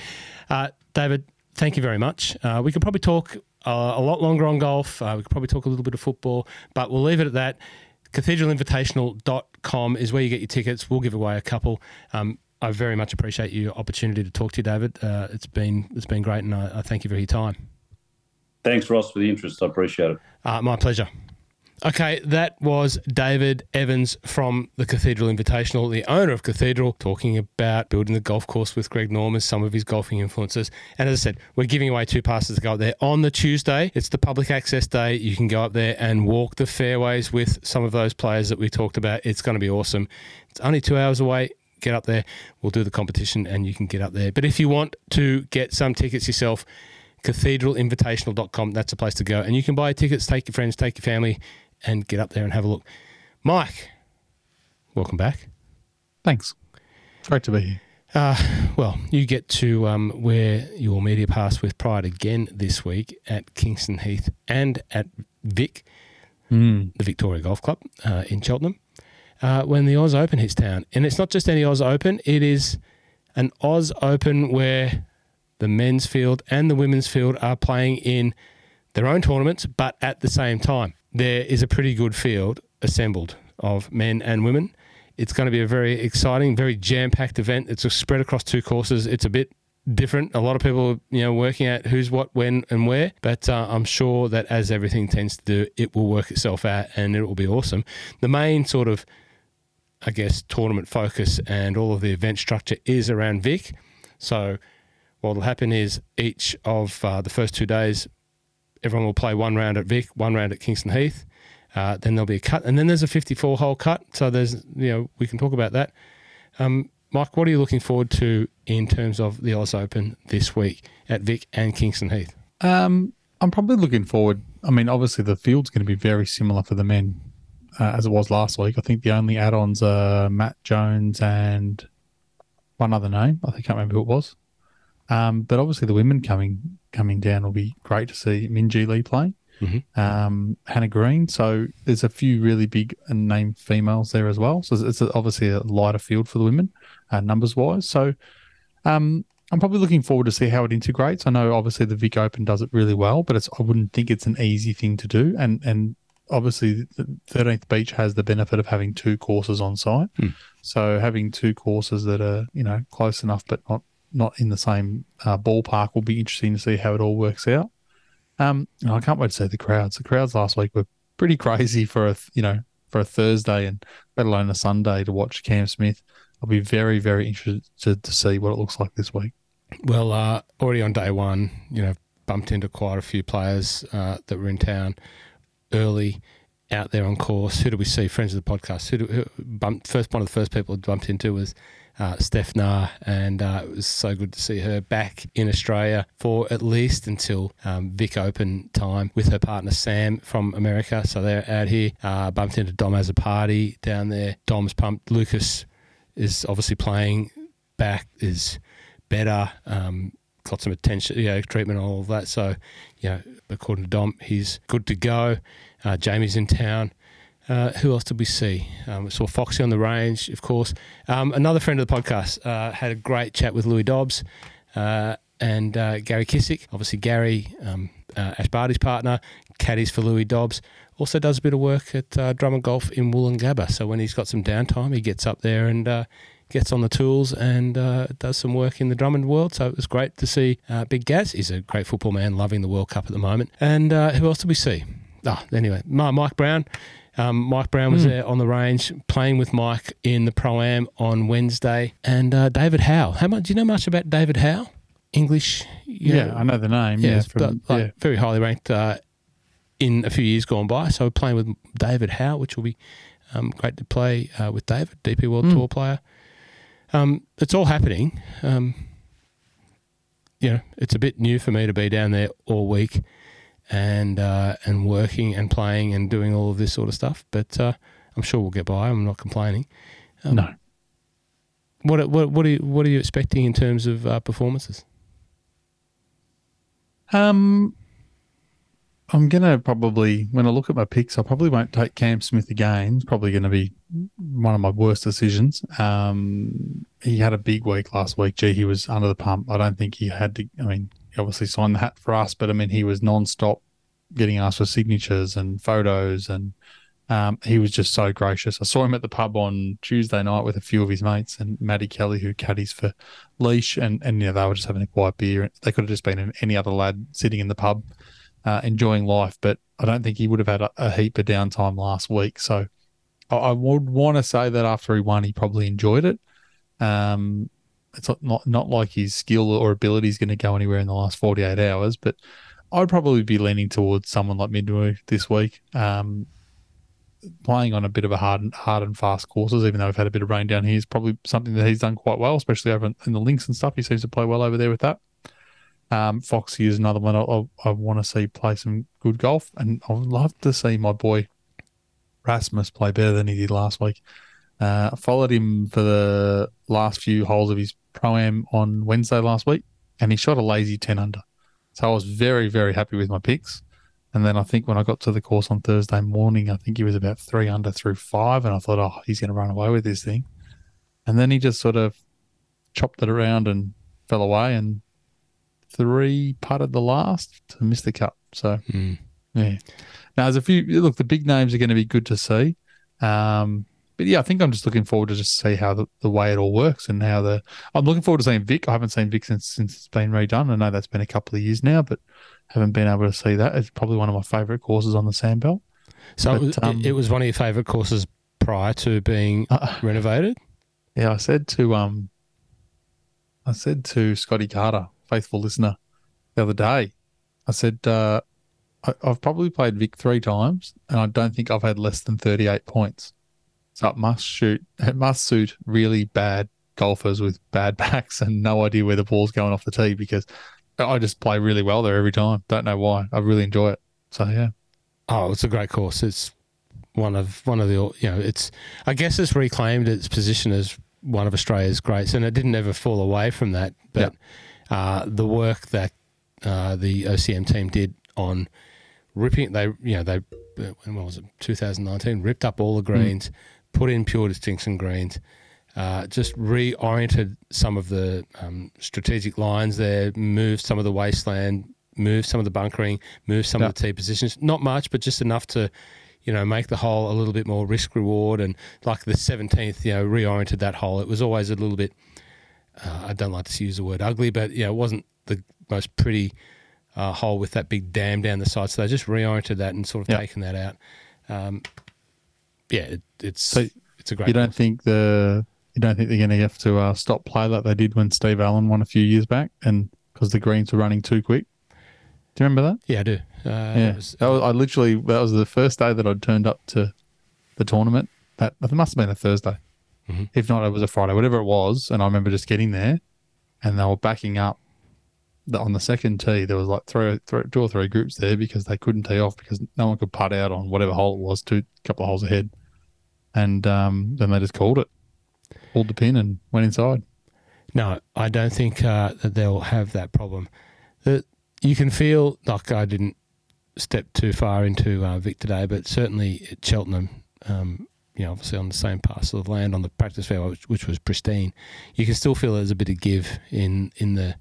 Uh, David, thank you very much. Uh, we could probably talk a lot longer on golf. we could probably talk a little bit of football, but we'll leave it at that. Cathedralinvitational.com is where you get your tickets. We'll give away a couple. Um, I very much appreciate your opportunity to talk to you, David. Uh, it's been it's been great, and I, I, thank you for your time. Thanks, Ross, for the interest. I appreciate it. Uh, my pleasure. Okay, that was David Evans from the Cathedral Invitational, the owner of Cathedral, talking about building the golf course with Greg Norman, some of his golfing influences. And as I said, we're giving away two passes to go up there on the Tuesday. It's the public access day. You can go up there and walk the fairways with some of those players that we talked about. It's going to be awesome. It's only two hours away get up there. We'll do the competition and you can get up there. But if you want to get some tickets yourself, cathedralinvitational.com, that's a place to go. And you can buy tickets, take your friends, take your family, and get up there and have a look. Mike, welcome back. Thanks. Great to be here. Uh, well, you get to um, wear your media pass with pride again this week at Kingston Heath and at Vic, mm. the Victoria Golf Club uh, in Cheltenham uh, when the Oz Open hits town. And it's not just any Oz Open, it is an Oz Open where the men's field and the women's field are playing in their own tournaments, but at the same time. There is a pretty good field assembled of men and women. It's going to be a very exciting, very jam packed event. It's spread across two courses. It's a bit different. A lot of people, you know, working out who's what, when, and where. But uh, I'm sure that as everything tends to do, it will work itself out and it will be awesome. The main sort of, I guess, tournament focus and all of the event structure is around Vic. So what will happen is each of uh, the first two days, everyone will play one round at Vic, one round at Kingston Heath. Uh, then there'll be a cut, and then there's a 54 hole cut. So there's, you know, we can talk about that. Um, Mike, what are you looking forward to in terms of the Oz Open this week at Vic and Kingston Heath? Um, I'm probably looking forward. I mean, obviously the field's going to be very similar for the men uh, as it was last week. I think the only add-ons are Matt Jones and one other name. I think I can't remember who it was. Um, but obviously the women coming coming down will be great to see. Minjee Lee playing, Mhm. um, Hannah Green. So there's a few really big and named females there as well. So it's obviously a lighter field for the women, uh, numbers wise. So um, I'm probably looking forward to see how it integrates. I know obviously the Vic Open does it really well, but it's I wouldn't think it's an easy thing to do. And and obviously the 13th Beach has the benefit of having two courses on site. Hmm. So having two courses that are you know close enough but not not in the same uh, ballpark will be interesting to see how it all works out. Um, and I can't wait to see the crowds. The crowds last week were pretty crazy for a you know for a Thursday and let alone a Sunday to watch Cam Smith. I'll be very very interested to see what it looks like this week. Well, uh, already on day one, you know, bumped into quite a few players uh, that were in town early out there on course. Who do we see? Friends of the podcast. Who, do, who bumped, first one of the first people I bumped into was uh, Steph Na, and uh, it was so good to see her back in Australia for at least until um, Vic Open time with her partner Sam from America. So they're out here. Uh, bumped into Dom as a party down there. Dom's pumped. Lucas is obviously playing back. Is better. Um, got some attention, you know, treatment all of that. So, you know, according to Dom, he's good to go. Uh, Jamie's in town. Uh, who else did we see? Um, we saw Foxy on the range, of course. Um, another friend of the podcast uh, had a great chat with Louis Dobbs uh, and uh, Gary Kissick. Obviously, Gary, um, uh, Ash Barty's partner, caddies for Louis Dobbs. Also does a bit of work at uh, Drummond Golf in Woolloongabba. So when he's got some downtime, he gets up there and gets on the tools and uh, does some work in the Drummond world. So it was great to see uh, Big Gaz. He's a great football man, loving the World Cup at the moment. And uh, who else did we see? Ah, anyway, Mi- Mike Brown. Um, Mike Brown was Hmm. there on the range playing with Mike in the Pro Am on Wednesday. And uh, David Howe. How much? Do you know much about David Howe? English? Yeah, know, I know the name. yeah, Yeah, from, but, like, yeah. very highly ranked uh, in a few years gone by. So playing with David Howe, which will be um, great to play uh, with David, DP World Mm. Tour player. Um, it's all happening. Um, you know, it's a bit new for me to be down there all week and uh, and working and playing and doing all of this sort of stuff. But uh, I'm sure we'll get by. I'm not complaining. Um, no. What what what are you, what are you expecting in terms of uh, performances? Um, I'm gonna probably when I look at my picks, I probably won't take Cam Smith again. It's probably to be one of my worst decisions. Um, he had a big week last week. Gee, he was under the pump. I don't think he had to. I mean, he obviously signed the hat for us, but I mean, he was non-stop getting asked for signatures and photos, and um, he was just so gracious. I saw him at the pub on Tuesday night with a few of his mates and Maddie Kelly, who caddies for Leish, and and you know, they were just having a quiet beer. They could have just been any other lad sitting in the pub uh, enjoying life, but I don't think he would have had a, a heap of downtime last week. So I, I would want to say that after he won, he probably enjoyed it. Um, it's not, not not like his skill or ability is going to go anywhere in the last 48 hours, but I'd probably be leaning towards someone like Midway this week. Um, playing on a bit of a hard and hard and fast courses, even though we've had a bit of rain down here, is probably something that he's done quite well, especially over in, in the links and stuff. He seems to play well over there with that. Um, Foxy is another one I, I, I want to see play some good golf, and I would love to see my boy Rasmus play better than he did last week. Uh, I followed him for the last few holes of his pro am on Wednesday last week, and he shot a lazy ten under. So I was very very happy with my picks. And then I think when I got to the course on Thursday morning, I think he was about three under through five, and I thought, oh, he's going to run away with this thing. And then he just sort of chopped it around and fell away, and three putted the last to miss the cut. So Mm. yeah. Now there's a few. Look, the big names are going to be good to see. Um, but yeah, I think I'm just looking forward to just see how the, the way it all works and how the. I'm looking forward to seeing Vic. I haven't seen Vic since since it's been redone. I know that's been a couple of years now, but haven't been able to see that. It's probably one of my favourite courses on the Sandbelt. So But, it, was, um, it was one of your favourite courses prior to being Uh, renovated. yeah, I said to um, I said to Scotty Carter, faithful listener, the other day, I said uh, I, I've probably played Vic three times, and I don't think I've had less than 38 points. So it must shoot. It must suit really bad golfers with bad backs and no idea where the ball's going off the tee because I just play really well there every time. Don't know why. I really enjoy it. So yeah, Oh, it's a great course. It's one of one of the you know it's I guess it's reclaimed its position as one of Australia's greats, and it didn't ever fall away from that. But uh, the work that uh, the OCM team did on ripping they you know they when was it 2019 ripped up all the greens, put in pure distinction greens. Uh, just reoriented some of the um, strategic lines there, moved some of the wasteland, moved some of the bunkering, moved some Yeah. of the tee positions. Not much, but just enough to, you know, make the hole a little bit more risk reward. And like the 17th, you know, reoriented that hole. It was always a little bit, uh, I don't like to use the word ugly, but, yeah, it wasn't the most pretty uh, hole with that big dam down the side. So they just reoriented that and sort of Yeah. taken that out. Um, yeah, it, it's So it's a great. you don't think the you don't think they're going to have to uh, stop play like they did when Steve Allen won a few years back, and because the greens were running too quick. Do you remember that? Yeah, I do. Uh, yeah, was- that was, I literally that was the first day that I'd turned up to the tournament. That it must have been a Thursday, Mhm. if not, it was a Friday, whatever it was. And I remember just getting there, and they were backing up. The, on the second tee, there was like three, three, two or three groups there because they couldn't tee off because no one could putt out on whatever hole it was, two couple of holes ahead, and um, then they just called it, pulled the pin, and went inside. No, I don't think uh, that they'll have that problem. That you can feel like I didn't step too far into uh, Vic today, but certainly at Cheltenham, um, you know, obviously on the same parcel of land on the practice fairway, which, which was pristine, you can still feel there's a bit of give in in the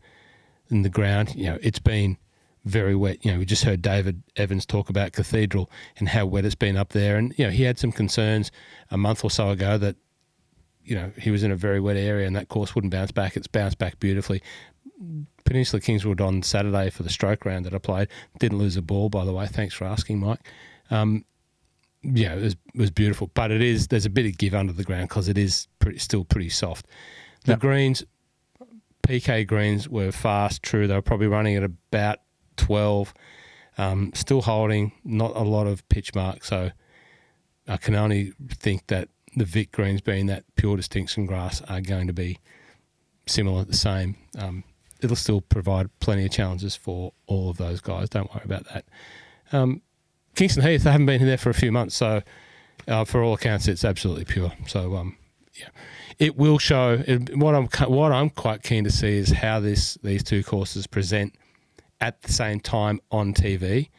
in the ground. You know, it's been very wet. You know, we just heard David Evans talk about Cathedral and how wet it's been up there, and you know, he had some concerns a month or so ago that you know, he was in a very wet area and that course wouldn't bounce back. It's bounced back beautifully. Peninsula Kingswood on Saturday for the stroke round that I played. Didn't lose a ball, by the way. Thanks for asking, Mike. Um, yeah, it was, it was beautiful, but it is there's a bit of give under the ground because it is pretty, still pretty soft. The Yeah. greens, PK greens were fast. True, they were probably running at about twelve, um, still holding. Not a lot of pitch mark, so I can only think that the Vic greens, being that pure distinction grass, are going to be similar, the same. Um, it'll still provide plenty of challenges for all of those guys. Don't worry about that. Um, Kingston Heath, they haven't been there for a few months, so uh, for all accounts, it's absolutely pure. So, um, yeah, it will show. It, what I'm what I'm quite keen to see is how this these two courses present at the same time on TV.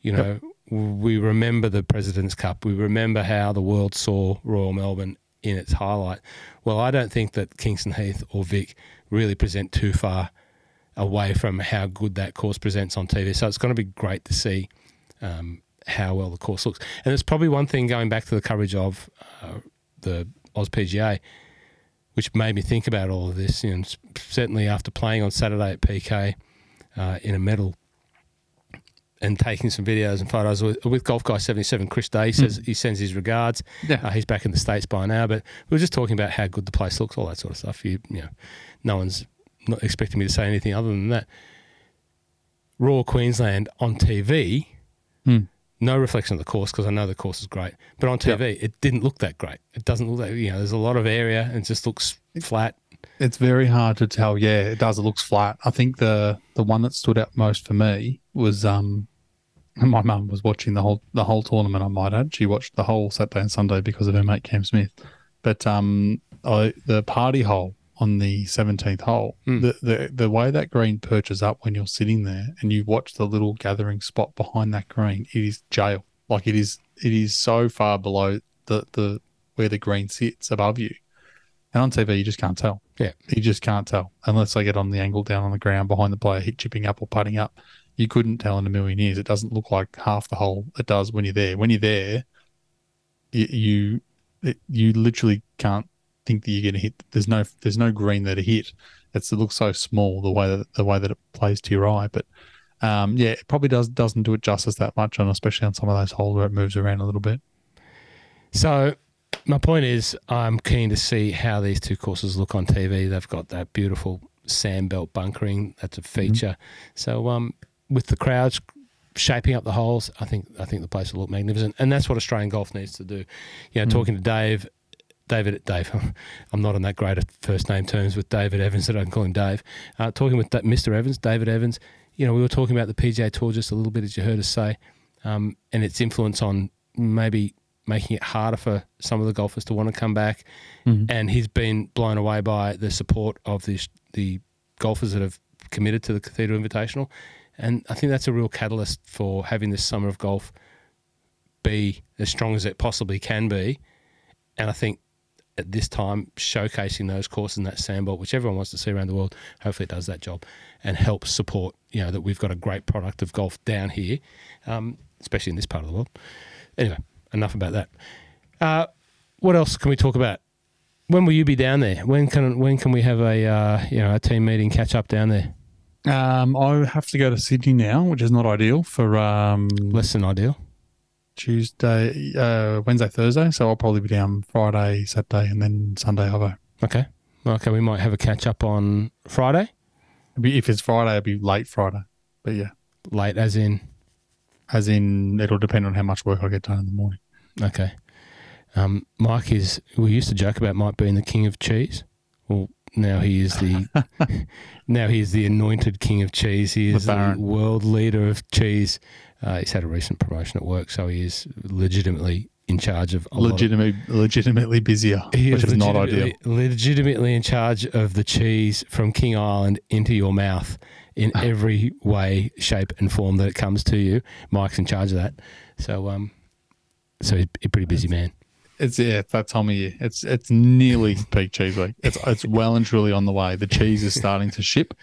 You know, we remember the President's Cup. We remember how the world saw Royal Melbourne in its highlight. Well, I don't think that Kingston Heath or Vic really present too far away from how good that course presents on TV. So it's going to be great to see um, how well the course looks. And it's probably one thing going back to the coverage of uh, the Oz PGA, which made me think about all of this. You know, certainly after playing on Saturday at PK uh, in a medal and taking some videos and photos with, with Golf Guy 77, Chris Day says he sends his regards. Yeah. Uh, he's back in the States by now, but we were just talking about how good the place looks, all that sort of stuff. You, you know, no one's not expecting me to say anything other than that. Royal Queensland on TV, Hmm. No reflection of the course because I know the course is great, but on TV it didn't look that great. It doesn't look that you know. There's a lot of area and it just looks flat. It's very hard to tell. Yeah, it does. It looks flat. I think the the one that stood out most for me was um, my mum was watching the whole the whole tournament. I might add, she watched the whole Saturday and Sunday because of her mate Cam Smith. But um, I, the party hole on the seventeenth hole, Hmm. the, the the way that green perches up when you're sitting there and you watch the little gathering spot behind that green, it is jail. Like it is, it is so far below the the where the green sits above you. And on TV, you just can't tell. Yeah. You just can't tell unless they get on the angle down on the ground behind the player, hit chipping up or putting up. You couldn't tell in a million years. It doesn't look like half the hole it does when you're there. When you're there, you, you it, you literally can't think that you're going to hit. There's no there's no green there to hit. It's, it looks so small the way that the way that it plays to your eye, but um, yeah, it probably does doesn't do it justice that much, and especially on some of those holes where it moves around a little bit. So my point is, I'm keen to see how these two courses look on TV. They've got that beautiful sandbelt bunkering. That's a feature. Mm-hmm. So um, with the crowds shaping up the holes, I think I think the place will look magnificent, and that's what Australian golf needs to do. You know, mm. talking to Dave, David, Dave, I'm not on that great at first name terms with David Evans that I can call him Dave. Uh, talking with Mr. Evans, David Evans. You know, we were talking about the PGA Tour just a little bit, as you heard us say, um, and its influence on maybe making it harder for some of the golfers to want to come back. Mm-hmm. And he's been blown away by the support of the the golfers that have committed to the Cathedral Invitational. And I think that's a real catalyst for having this summer of golf be as strong as it possibly can be. And I think at this time, showcasing those courses in that sandbelt, which everyone wants to see around the world, hopefully it does that job and helps support, you know, that we've got a great product of golf down here, um, especially in this part of the world. Anyway, enough about that. Uh, what else can we talk about? When will you be down there? When can when can we have a uh, you know a team meeting catch up down there? Um, I have to go to Sydney now, which is not ideal for um, less than ideal. Tuesday, uh, Wednesday, Thursday. So I'll probably be down Friday, Saturday, and then Sunday. Go. Okay. Okay. We might have a catch up on Friday. If it's Friday, it'll be late Friday. But yeah, late as in as in it'll depend on how much work I get done in the morning. Okay. Um, Mike is. We used to joke about Mike being the king of cheese. Well, now he is the now he is the anointed king of cheese. He is the, the world leader of cheese. Uh, he's had a recent promotion at work, so he is legitimately in charge of legitimately of, legitimately busier, he which is, is not ideal. Legitimately in charge of the cheese from King Island into your mouth in every way, shape, and form that it comes to you. Mike's in charge of that. So, um, so he's a pretty busy man. It's yeah, it's that time of year. It's it's nearly peak cheese week. It's it's well and truly on the way. The cheese is starting to ship,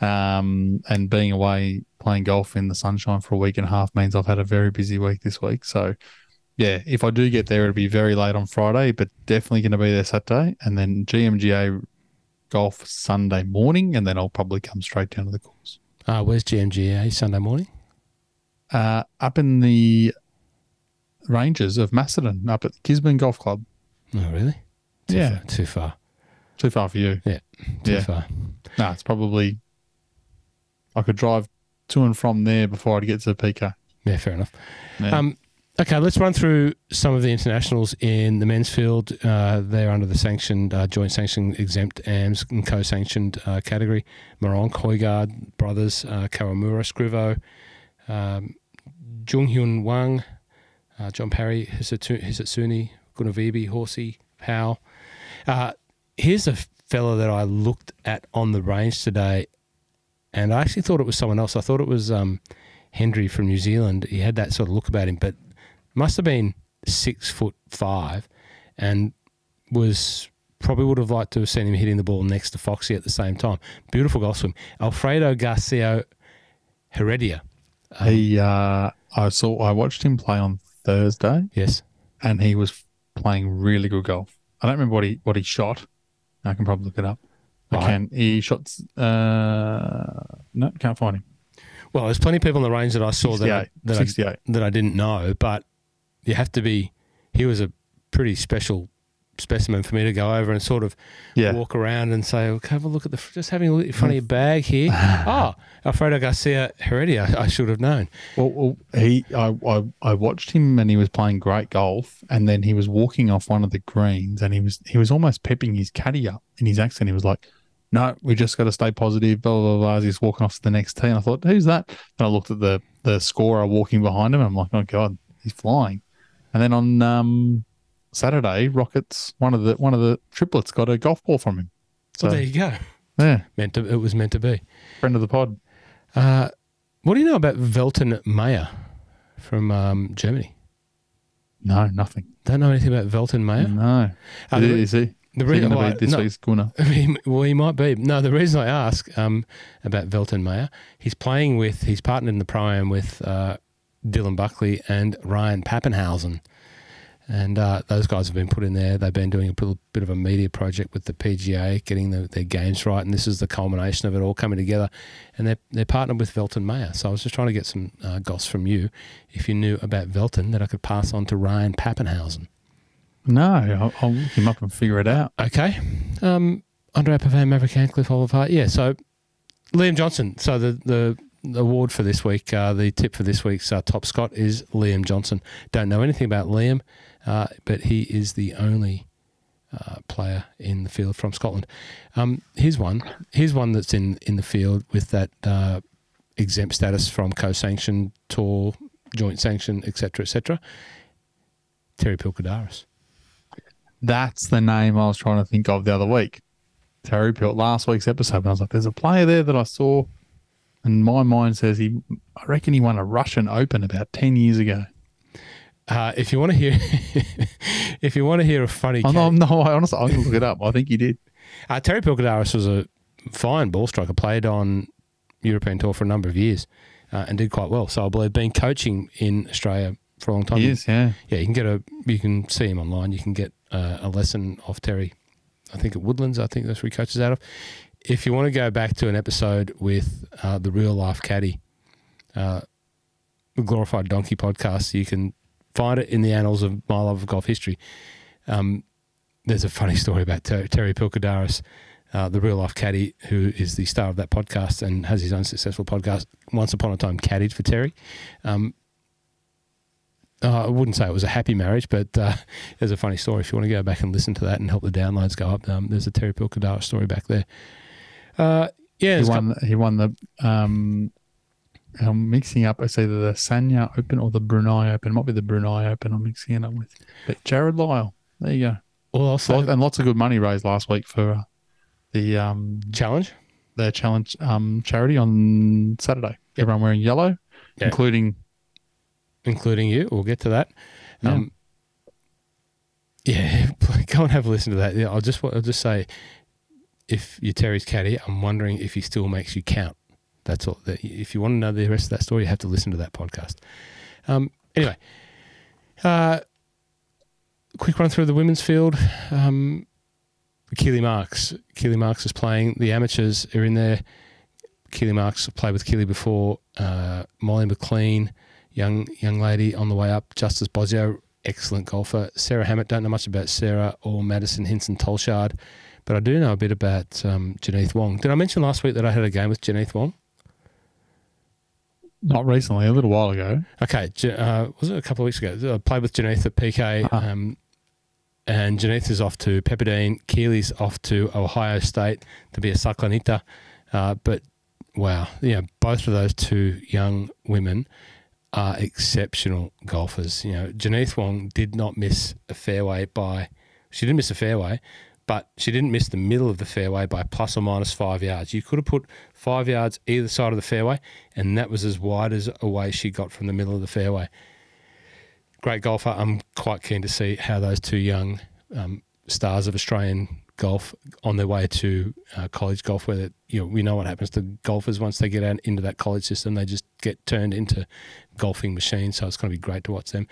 um, and being away playing golf in the sunshine for a week and a half means I've had a very busy week this week. So, yeah, if I do get there, it'll be very late on Friday, but definitely going to be there Saturday, and then GMGA golf Sunday morning, and then I'll probably come straight down to the course. Uh, where's GMGA Sunday morning? Uh, up in the ranges of Macedon, up at Gisborne Golf Club. Oh, really? Too yeah. Far, too far. Too far for you. Yeah. Too yeah. far. No, it's probably. I could drive to and from there before I'd get to the PK. Yeah, fair enough. Yeah. Um, Okay, let's run through some of the internationals in the men's field. Uh, they're under the sanctioned, uh, joint sanctioned, exempt AMS and co sanctioned uh, category. Meronk, Højgaard, Brothers, uh, Kawamura, Scrivo, um, Jung Hyun Wang, uh, John Parry, Hisatsune, Gunavidi, Horsey, Powell. Uh, here's a fella that I looked at on the range today, and I actually thought it was someone else. I thought it was um, Hendry from New Zealand. He had that sort of look about him, but must have been six foot five, and was probably would have liked to have seen him hitting the ball next to Foxy at the same time. Beautiful golf swing, Alfredo Garcia Heredia. Um, he, uh, I saw, I watched him play on Thursday. Yes, and he was playing really good golf. I don't remember what he what he shot. I can probably look it up. I right. can. He shot. Uh, no, can't find him. Well, there's plenty of people in the range that I saw that I, that, I, that I didn't know, but you have to be. He was a pretty special specimen for me to go over and sort of yeah. walk around and say, well, have a look at the just having a look in front of your bag here. oh, Alfredo Garcia Heredia, I should have known. Well, well, he, I, I, I watched him and he was playing great golf, and then he was walking off one of the greens, and he was he was almost pepping his caddy up in his accent. He was like. No, we just got to stay positive. Blah blah blah. As he's walking off to the next tee, and I thought, "Who's that?" And I looked at the the scorer walking behind him. And I'm like, "Oh God, he's flying." And then on um, Saturday, Rockets one of the one of the triplets got a golf ball from him. So well, there you go. Yeah, meant to. It was meant to be. Friend of the pod. Uh, what do you know about Welton Mayer from um, Germany? No, nothing. Don't know anything about Welton Mayer. No. Uh, is he? The reason well, this no, week's Gunner. well, he might be. No, the reason I ask um, about Welton Mayer, he's playing with, he's partnered in the pro am with uh, Dylan Buckley and Ryan Pappenhausen. And uh, those guys have been put in there. They've been doing a bit, bit of a media project with the PGA, getting the, their games right, and this is the culmination of it all coming together. And they're, they're partnered with Velten Meyer. So I was just trying to get some uh, goss from you, if you knew about Velten, that I could pass on to Ryan Pappenhausen. No, I'll, I'll look him up and figure it out. Okay. Um, Andrea Pavan, Maverick Antcliff, Oliver. Yeah. So Liam Johnson. So the the award for this week, uh, the tip for this week's uh, top Scott is Liam Johnson. Don't know anything about Liam, uh, but he is the only uh, player in the field from Scotland. Um, here's one. Here's one that's in in the field with that uh, exempt status from co-sanction, tour, joint sanction, etc., etc. Terry Pilkadaris. That's the name I was trying to think of the other week. Terry Pilt, last week's episode. And I was like, there's a player there that I saw, and my mind says he, I reckon he won a Russian Open about 10 years ago. Uh, if you want to hear, if you want to hear a funny, Oh, no, no, I honestly, going to look it up. I think he did. uh, Terry Pilkadaris was a fine ball striker. Played on European tour for a number of years uh, and did quite well. So I believe been coaching in Australia for a long time. He is, yeah. Yeah, you can get a, you can see him online. You can get uh, a lesson off Terry. I think at Woodlands. I think that's where he coaches out of. If you want to go back to an episode with uh, the real life caddy, uh, the glorified donkey podcast, you can find it in the annals of my love of golf history. Um, there's a funny story about Ter- Terry Pilkadaris, uh, the real life caddy, who is the star of that podcast and has his own successful podcast. Once upon a time, caddied for Terry. Um, uh, I wouldn't say it was a happy marriage, but uh, there's a funny story. If you want to go back and listen to that and help the downloads go up, um, there's a Terry Pilkadaris story back there. Uh, yeah, He won, he won the, um, I'm mixing up, it's either the Sanya Open or the Brunei Open. It might be the Brunei Open I'm mixing it up with. But Jarrod Lyle, there you go. well, Lot- and lots of good money raised last week for uh, the um, challenge. their challenge um, charity on Saturday. Everyone wearing yellow, Yeah. including including you. We'll get to that. Yeah. Um, yeah, go and have a listen to that. Yeah, I'll just I'll just say, if you're Terry's caddy, I'm wondering if he still makes you count. That's all. That if you want to know the rest of that story, you have to listen to that podcast. Um, anyway, uh, quick run through the women's field. Um, Keeley Marx. Keeley Marx is playing. The amateurs are in there. Keeley Marx played with Keeley before. Uh, Molly McLean young young lady on the way up. Justice Bosio, excellent golfer. Sarah Hammett, don't know much about Sarah or Madison Hinson Tolchard, but I do know a bit about um, Jeneath Wong. Did I mention last week that I had a game with Jeneath Wong? not recently, a little while ago. Okay, uh, was it a couple of weeks ago? I played with Jeneath at PK, Ah. um, and Jeneath is off to Pepperdine. Keeley's off to Ohio State to be a Saklanita. Uh, but wow, yeah, both of those two young women are exceptional golfers. You know, Jeneath Wong did not miss a fairway by, she didn't miss a fairway, but she didn't miss the middle of the fairway by plus or minus five yards. You could have put five yards either side of the fairway, and that was as wide as away she got from the middle of the fairway. Great golfer. I'm quite keen to see how those two young um, stars of Australian golf on their way to uh, college golf, where you know we know what happens to golfers once they get out into that college system, they just get turned into golfing machines. So it's going to be great to watch them.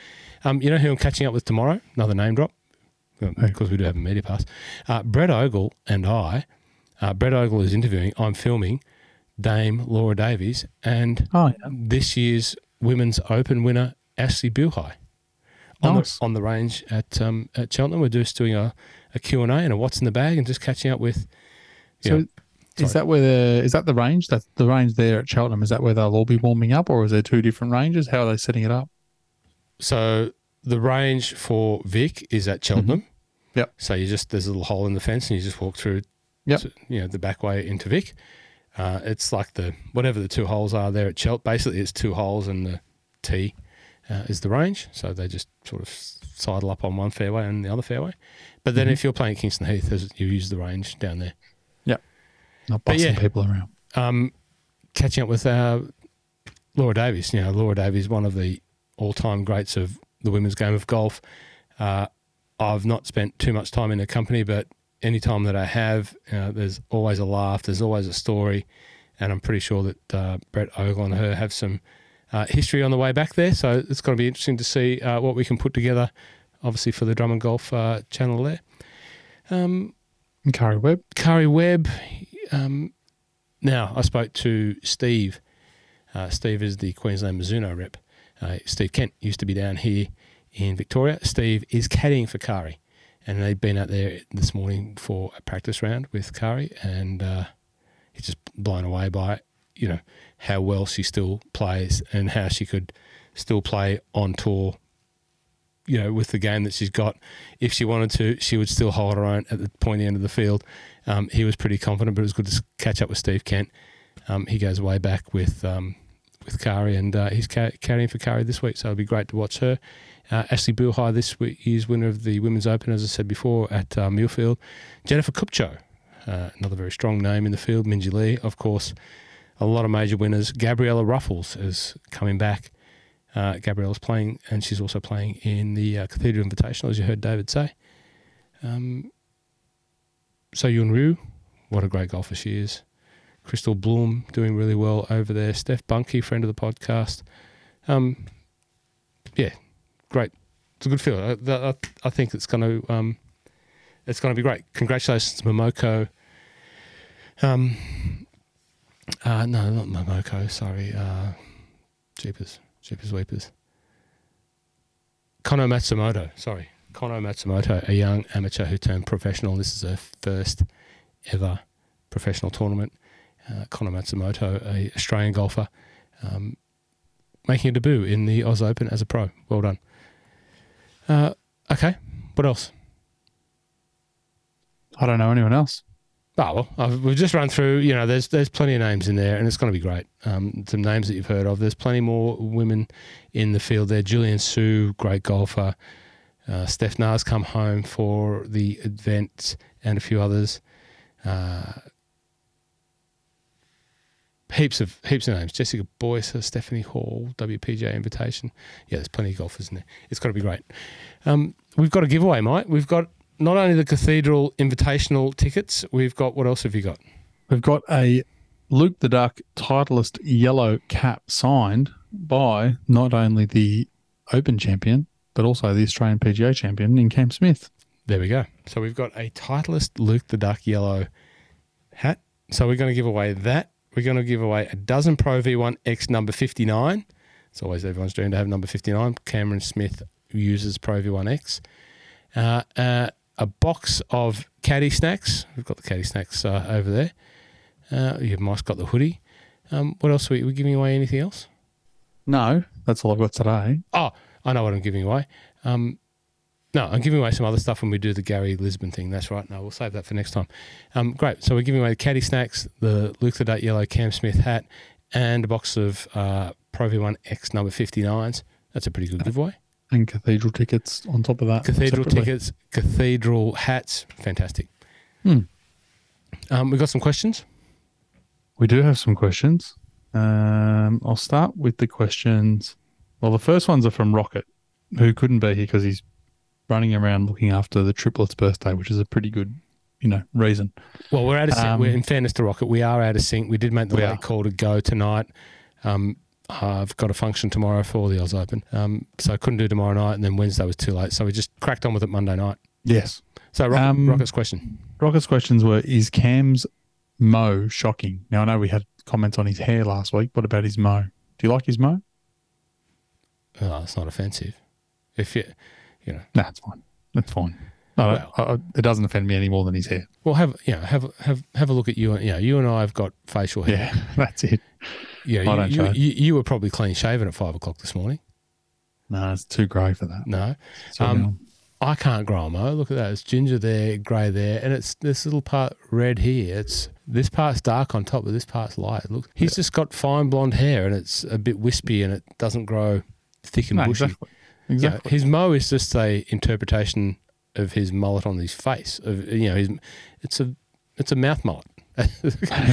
Um, you know who I'm catching up with tomorrow? Another name drop, because we do have a media pass. Uh, Brett Ogle and I. Uh, Brett Ogle is interviewing. I'm filming Dame Laura Davies and Oh, yeah. this year's Women's Open winner Ashley Buhai on, Nice. the, on the range at um, at Cheltenham. We're just doing a, a Q&A and a what's in the bag and just catching up with So Yeah. is that where the is that the range? That's the range there at Cheltenham. Is that where they'll all be warming up, or is there two different ranges? How are they setting it up? So the range for Vic is at Cheltenham. Mm-hmm. Yep. So you just there's a little hole in the fence and you just walk through. Yep. to- you know the back way into Vic. Uh, it's like the whatever the two holes are there at Chelt. Basically, it's two holes and the tee uh, is the range. So they just sort of sidle up on one fairway and the other fairway. But then Mhm. if you're playing Kingston Heath, you use the range down there. Not busting yeah. people around. um, catching up with uh, Laura Davies. You know, Laura Davies, one of the all-time greats of the women's game of golf. Uh, I've not spent too much time in her company, but any time that I have, uh, there's always a laugh. There's always a story, and I'm pretty sure that uh, Brett Ogle and her have some uh, history on the way back there. So it's going to be interesting to see uh, what we can put together obviously for the Drummond Golf uh, channel there. Um, Karrie Webb. Karrie Webb. Um, now, I spoke to Steve. Uh, Steve is the Queensland Mizuno rep. Uh, Steve Kent used to be down here in Victoria. Steve is caddying for Karrie, and they've been out there this morning for a practice round with Karrie, and uh, he's just blown away by you know how well she still plays and how she could still play on tour. You know, with the game that she's got, if she wanted to, she would still hold her own at the pointy end of the field. Um, he was pretty confident, but it was good to catch up with Steve Kent. Um, he goes way back with um, with Karrie, and uh, he's ca- carrying for Karrie this week, so it'll be great to watch her. Uh, Ashley Buhai this week is winner of the Women's Open, as I said before, at uh, Muirfield. Jennifer Kupcho, uh, another very strong name in the field. Minjee Lee, of course, a lot of major winners. Gabriella Ruffels is coming back. Uh, Gabriella's playing, and she's also playing in the uh, Cathedral Invitational, as you heard David say. Um, So Yeon Ryu, what a great golfer she is. Crystal Bloom doing really well over there. Steph Bunky, friend of the podcast. Um, yeah, great. It's a good field. I, I, I think it's going to um, it's going to be great. Congratulations Momoko. Um, uh, no, not Momoko. Sorry, uh, Jeepers, Jeepers Weepers. Kono Matsumoto. Sorry, Kono Matsumoto, a young amateur who turned professional. This is her first ever professional tournament. Uh, Kono Matsumoto, a Australian golfer, um, making a debut in the Oz Open as a pro. Well done. Uh, okay, what else? I don't know anyone else. Oh well, we've just run through. You know, there's there's plenty of names in there, and it's going to be great. Um, some names that you've heard of. There's plenty more women in the field there. Julienne Soo, great golfer. Uh, Steph Na's come home for the event, and a few others. Uh, heaps of heaps of names. Jessica Boyce, Stephanie Hall, WPJ invitation. Yeah, there's plenty of golfers in there. It's got to be great. Um, we've got a giveaway, Mike. We've got not only the Cathedral Invitational tickets. We've got what else have you got? We've got a Luke the Duck Titleist yellow cap signed by not only the Open champion, but also the Australian PGA champion in Cam Smith. There we go. So we've got a Titleist Luke the Duck yellow hat. So we're going to give away that. We're going to give away a dozen Pro V1 X number 59. It's always everyone's dream to have number 59. Cameron Smith uses Pro V1 X. Uh, uh, a box of caddy snacks. We've got the caddy snacks uh, over there. Uh, you've Mike's got the hoodie. Um, what else? Are we, we giving away anything else? No, that's all I've got today. Oh, I know what I'm giving away. Um, no, I'm giving away some other stuff when we do the Gary Lisbon thing. That's right. No, we'll save that for next time. Um, great. So we're giving away the caddy snacks, the Luke the Duck Yellow Cam Smith hat, and a box of uh, Pro V1 X number 59s. That's a pretty good giveaway. And cathedral tickets on top of that. Cathedral separately. tickets, cathedral hats. Fantastic. Hmm. Um, we've got some questions. We do have some questions. Um, I'll start with the questions. Well, the first ones are from Rocket, who couldn't be here because he's running around looking after the triplets' birthday, which is a pretty good, you know, reason. Well, we're out of sync. Um, we're, in fairness to Rocket, we are out of sync. We did make the late are. call to go tonight. Um, I've got a function tomorrow for the Oz Open, um, so I couldn't do tomorrow night, and then Wednesday was too late, so we just cracked on with it Monday night. Yes. So, Rocket, Um, Rocket's question. Rocket's questions were: Is Cam's mo shocking? Now I know we had comments on his hair last week. What about his mo? Do you like his mo? Oh, it's not offensive. If you, you know, No, it's fine. That's fine. No, Well- I, I, it doesn't offend me any more than his hair. well, have you know, have have have a look at you. and You know, you and I have got facial hair. Yeah, that's it. Yeah, I you, don't you, you, you were probably clean shaven at five o'clock this morning. No, it's too grey for that. No, Um, I can't grow a mo. Look at that. It's ginger there, grey there, and it's this little part red here. It's this part's dark on top, but this part's light. Look, he's just got fine blonde hair, and it's a bit wispy, and it doesn't grow thick and no, bushy. exactly. Yeah, Exactly. his mo is just a interpretation of his mullet on his face. Of you know, his it's a it's a mouth mullet.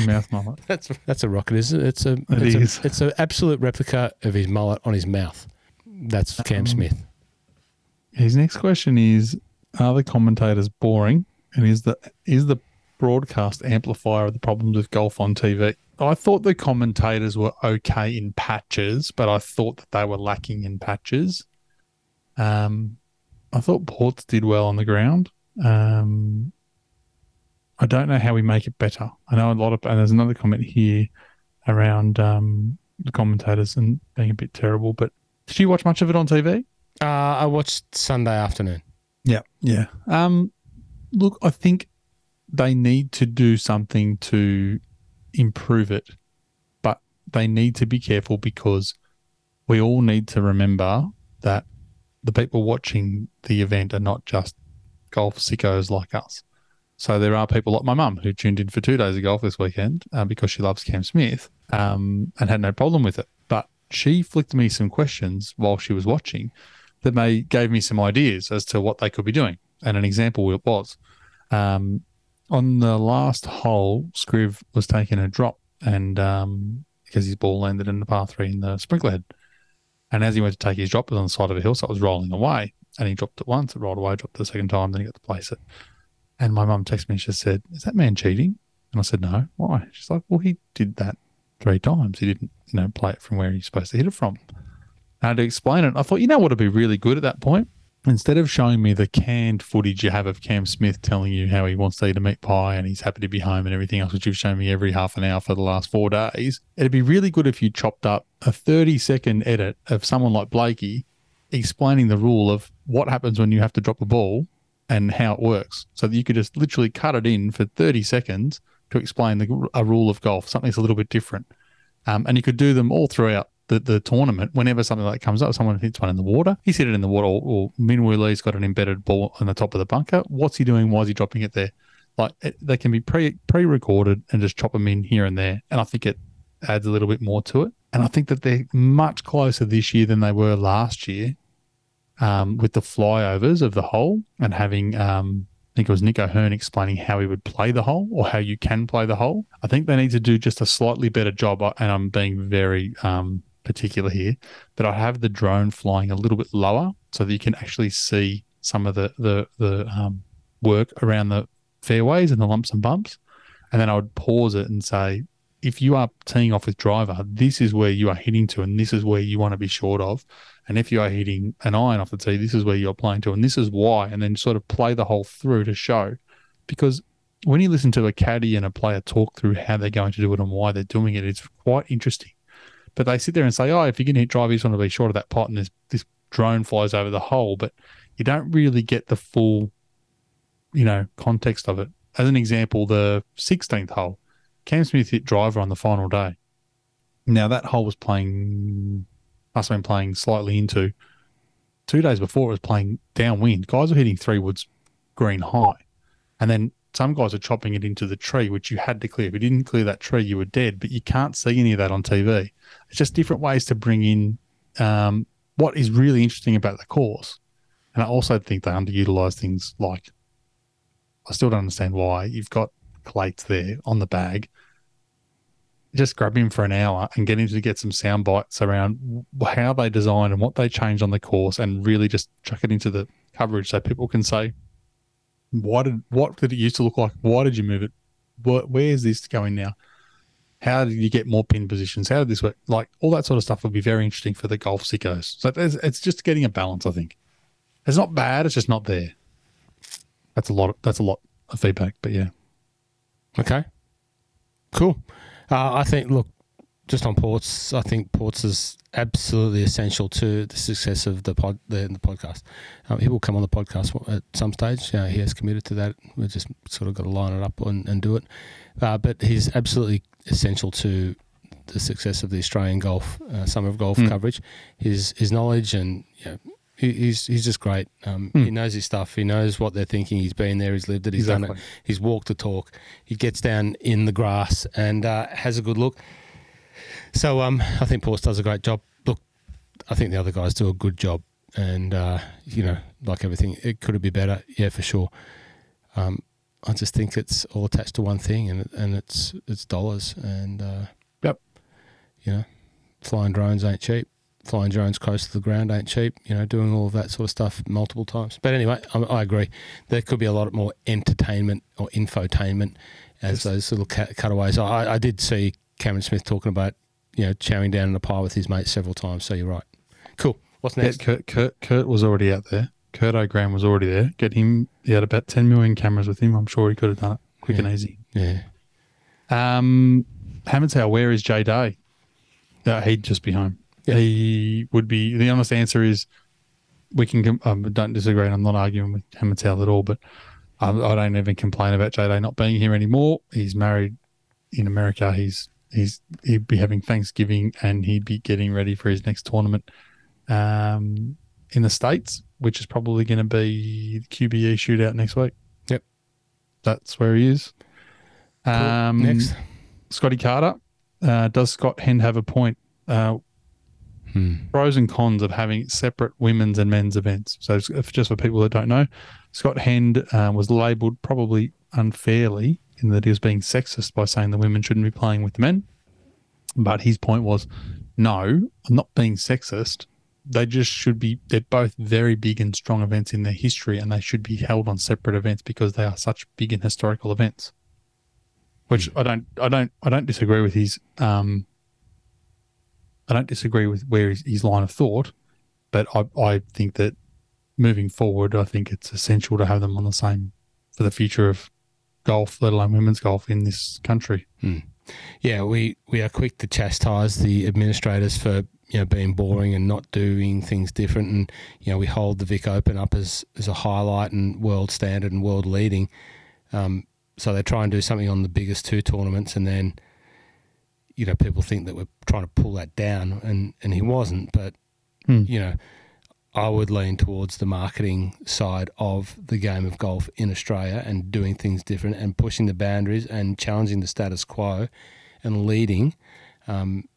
Mouth mullet. that's that's a rocket, isn't it? It's a It it's is. a it's an absolute replica of his mullet on his mouth. That's Cam Um, Smith. His next question is: Are the commentators boring? And is the is the broadcast amplifier of the problems with golf on TV? I thought the commentators were okay in patches, but I thought that they were lacking in patches. Um, I thought Ports did well on the ground. Um, I don't know how we make it better. I know a lot of, and there's another comment here around um, the commentators and being a bit terrible. But did you watch much of it on TV? Uh, I watched Sunday afternoon. Yeah, yeah. Um, look, I think they need to do something to improve it, but they need to be careful because we all need to remember that the people watching the event are not just golf sickos like us. So there are people like my mum who tuned in for two days of golf this weekend uh, because she loves Cam Smith um, and had no problem with it. But she flicked me some questions while she was watching that may gave me some ideas as to what they could be doing. And an example it was um, on the last hole, Scriv was taking a drop and um, because his ball landed in the par three in the sprinkler head. And as he went to take his drop, it was on the side of a hill, so it was rolling away. And he dropped it once, it rolled away, dropped it the second time, then he got to place it. And my mum texted me and she said, Is that man cheating? And I said, No. Why? She's like, Well, he did that three times. He didn't, you know, play it from where he's supposed to hit it from. I had to explain it. I thought, you know what would be really good at that point? Instead of showing me the canned footage you have of Cam Smith telling you how he wants to eat a meat pie and he's happy to be home and everything else, which you've shown me every half an hour for the last four days, it'd be really good if you chopped up a 30 second edit of someone like Blakey explaining the rule of what happens when you have to drop a ball and how it works. So that you could just literally cut it in for 30 seconds to explain the, a rule of golf, something a little bit different. Um, and you could do them all throughout the, the tournament. Whenever something like that comes up, someone hits one in the water, he's hit it in the water, or, or Min Woo Lee's got an embedded ball on the top of the bunker. What's he doing? Why is he dropping it there? Like it, they can be pre pre recorded and just chop them in here and there. And I think it adds a little bit more to it. And I think that they're much closer this year than they were last year um, with the flyovers of the hole and having, um, I think it was Nick O'Hern explaining how he would play the hole or how you can play the hole. I think they need to do just a slightly better job. And I'm being very um, particular here, but I have the drone flying a little bit lower so that you can actually see some of the the the um, work around the fairways and the lumps and bumps. And then I would pause it and say, if you are teeing off with driver, this is where you are hitting to, and this is where you want to be short of. And if you are hitting an iron off the tee, this is where you're playing to, and this is why. And then sort of play the whole through to show. Because when you listen to a caddy and a player talk through how they're going to do it and why they're doing it, it's quite interesting. But they sit there and say, oh, if you're going to hit drive, you just want to be short of that pot, and this, this drone flies over the hole. But you don't really get the full, you know, context of it. As an example, the 16th hole, Cam Smith hit driver on the final day. Now that hole was playing, must have been playing slightly into. Two days before, it was playing downwind. Guys were hitting three woods green high, and then some guys are chopping it into the tree, which you had to clear. If you didn't clear that tree, you were dead. But you can't see any of that on TV. It's just different ways to bring in um, what is really interesting about the course. And I also think they underutilize things like I still don't understand why you've got Clates there on the bag. Just grab him for an hour and get him to get some sound bites around how they designed and what they changed on the course, and really just chuck it into the coverage so people can say, "Why did what did it used to look like? Why did you move it? where is this going now? How did you get more pin positions? How did this work? Like all that sort of stuff would be very interesting for the golf sickos. So it's just getting a balance, I think. It's not bad. It's just not there. That's a lot. Of, that's a lot of feedback, but yeah. Okay. Cool. Uh, I think, look, just on ports, I think ports is absolutely essential to the success of the pod, the, the podcast. Um, he will come on the podcast at some stage. Uh, he has committed to that. We've just sort of got to line it up and, and do it. Uh, but he's absolutely essential to the success of the Australian golf uh, summer of golf mm. coverage. His his knowledge and you know, he's he's just great. Um, mm. He knows his stuff. He knows what they're thinking. He's been there. He's lived it. He's exactly. done it. He's walked the talk. He gets down in the grass and uh, has a good look. So um, I think Ports does a great job. Look, I think the other guys do a good job. And uh, you know, like everything, it could have been better. Yeah, for sure. Um, I just think it's all attached to one thing, and and it's it's dollars. And uh, yep, you know, flying drones ain't cheap flying drones close to the ground ain't cheap. You know, doing all of that sort of stuff multiple times. But anyway, I, I agree. There could be a lot more entertainment or infotainment as yes. those little cut, cutaways. I, I did see Cameron Smith talking about you know chowing down in a pie with his mates several times. So you're right. Cool. What's next? Yeah, Kurt, Kurt, Kurt was already out there. Kurt O'Graham was already there. Get him. He had about 10 million cameras with him. I'm sure he could have done it quick and easy. Yeah. Um, Hammondstown, where is Jay Day? Uh, he'd just be home. Yeah. He would be. The honest answer is we can. Um, don't disagree. and I'm not arguing with Hammondstown at all, but I, I don't even complain about Jay Day not being here anymore. He's married in America. He's he's he'd be having Thanksgiving and he'd be getting ready for his next tournament um, in the states, which is probably going to be the QBE shootout next week. Yep. that's where he is. Cool. Um, Next. Scotty Carter. Uh, does Scott Hend have a point? Uh, Hmm. pros and cons of having separate women's and men's events. So, just for people that don't know, Scott Hend uh, was labelled probably unfairly in that he was being sexist by saying the women shouldn't be playing with the men. But his point was, no, I'm not being sexist. They just should be. They're both very big and strong events in their history, and they should be held on separate events because they are such big and historical events. Which I don't, I don't, I don't disagree with his um, I don't disagree with where his, his line of thought, but I, I think that moving forward, I think it's essential to have them on the same for the future of golf, let alone women's golf in this country. Yeah, we, we are quick to chastise the administrators for you know being boring and not doing things different, and you know we hold the Vic Open up as as a highlight and world standard and world leading. Um, so they try and do something on the biggest two tournaments, and then you know people think that we're trying to pull that down, and and he wasn't. But Hmm. you know, I would lean towards the marketing side of the game of golf in Australia and doing things different and pushing the boundaries and challenging the status quo and leading um,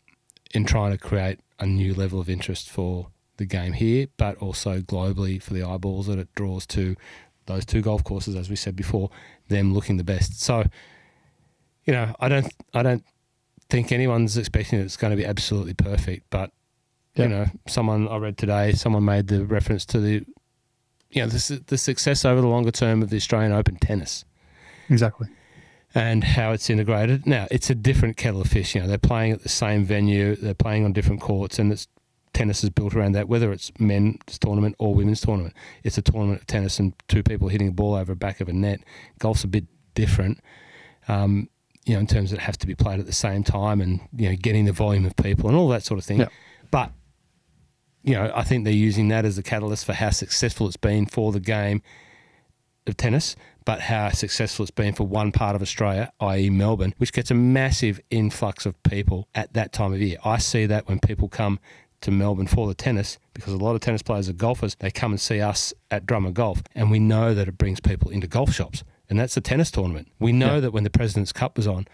in trying to create a new level of interest for the game here, but also globally for the eyeballs that it draws to those two golf courses, as we said before, them looking the best. So, you know, I don't, I don't think anyone's expecting it's going to be absolutely perfect, but Yeah. you know, someone I read today, someone made the reference to the, you know, the, the success over the longer term of the Australian Open tennis Exactly. and how it's integrated. Now, it's a different kettle of fish. You know, they're playing at the same venue, they're playing on different courts, and it's tennis is built around that. Whether it's men's tournament or women's tournament, it's a tournament of tennis and two people hitting a ball over the back of a net. Golf's a bit different. Um, you know, in terms of it has to be played at the same time and you know getting the volume of people and all that sort of thing. Yeah. But you know, I think they're using that as a catalyst for how successful it's been for the game of tennis, but how successful it's been for one part of Australia, i.e., Melbourne, which gets a massive influx of people at that time of year. I see that when people come to Melbourne for the tennis, because a lot of tennis players are golfers, they come and see us at Drummond Golf, and we know that it brings people into golf shops, and that's the tennis tournament. We know Yeah. that when the President's Cup was on,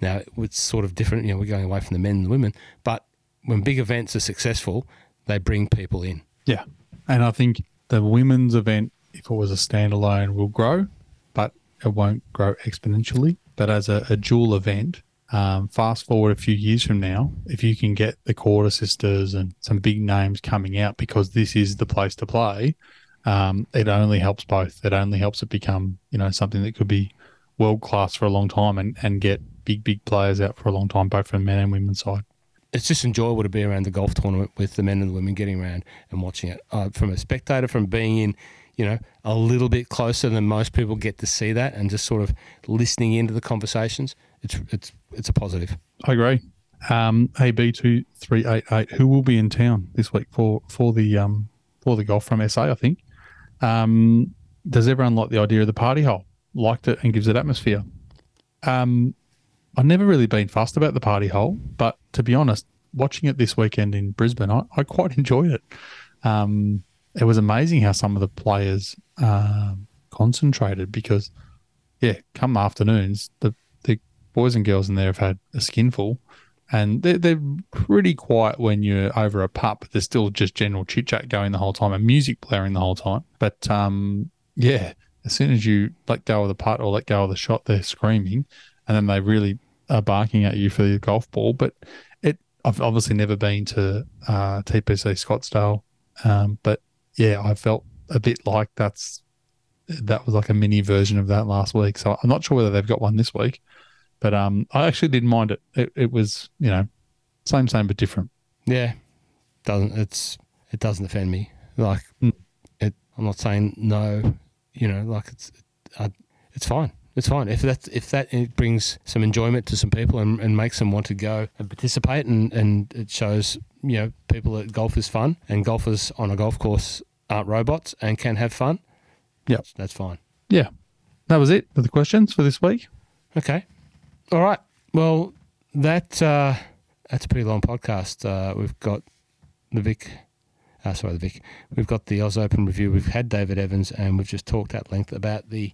now it's sort of different. You know, we're going away from the men and the women, but when big events are successful, they bring people in. Yeah. And I think the women's event, if it was a standalone, will grow, but it won't grow exponentially. But as a, a dual event, um, fast forward a few years from now, if you can get the Korda Sisters and some big names coming out because this is the place to play, um, it only helps both. It only helps it become, you know, something that could be world class for a long time and, and get big, big players out for a long time, both from the men and women's side. it's just enjoyable to be around the golf tournament with the men and the women getting around and watching it. Uh, from a spectator, from being in, you know, a little bit closer than most people get to see that, and just sort of listening into the conversations, it's it's it's a positive. I agree. Um, AB two three eight eight. Who will be in town this week for for the um for the golf from SA? I think. Um, does everyone like the idea of the party hole? Liked it and gives it atmosphere. Um, I've never really been fussed about the party hole, but to be honest, watching it this weekend in Brisbane, I, I quite enjoyed it. Um, it was amazing how some of the players um, concentrated because, yeah, come afternoons, the the boys and girls in there have had a skinful, and they're, they're pretty quiet when you're over a pup. There's still just general chit chat going the whole time and music blaring the whole time. But um, yeah, as soon as you let go of the putt or let go of the shot, they're screaming, and then they really are barking at you for the golf ball. But it, I've obviously never been to uh, TPC Scottsdale, um, but yeah, I felt a bit like that's that was like a mini version of that last week. So I'm not sure whether they've got one this week. But um, I actually didn't mind it. It, it was, you know, same, same, but different. Yeah, doesn't it's it doesn't offend me. Like Mm. it, I'm not saying no. You know, like it's uh, it's fine. It's fine if that if that it brings some enjoyment to some people and, and makes them want to go and participate and, and it shows you know people that golf is fun and golfers on a golf course aren't robots and can have fun. Yep. that's, that's fine. Yeah. That was it for the questions for this week. Okay. All right. Well, that uh, that's a pretty long podcast. Uh, we've got the Vic. Uh, sorry, the Vic. We've got the Oz Open review. We've had David Evans, and we've just talked at length about the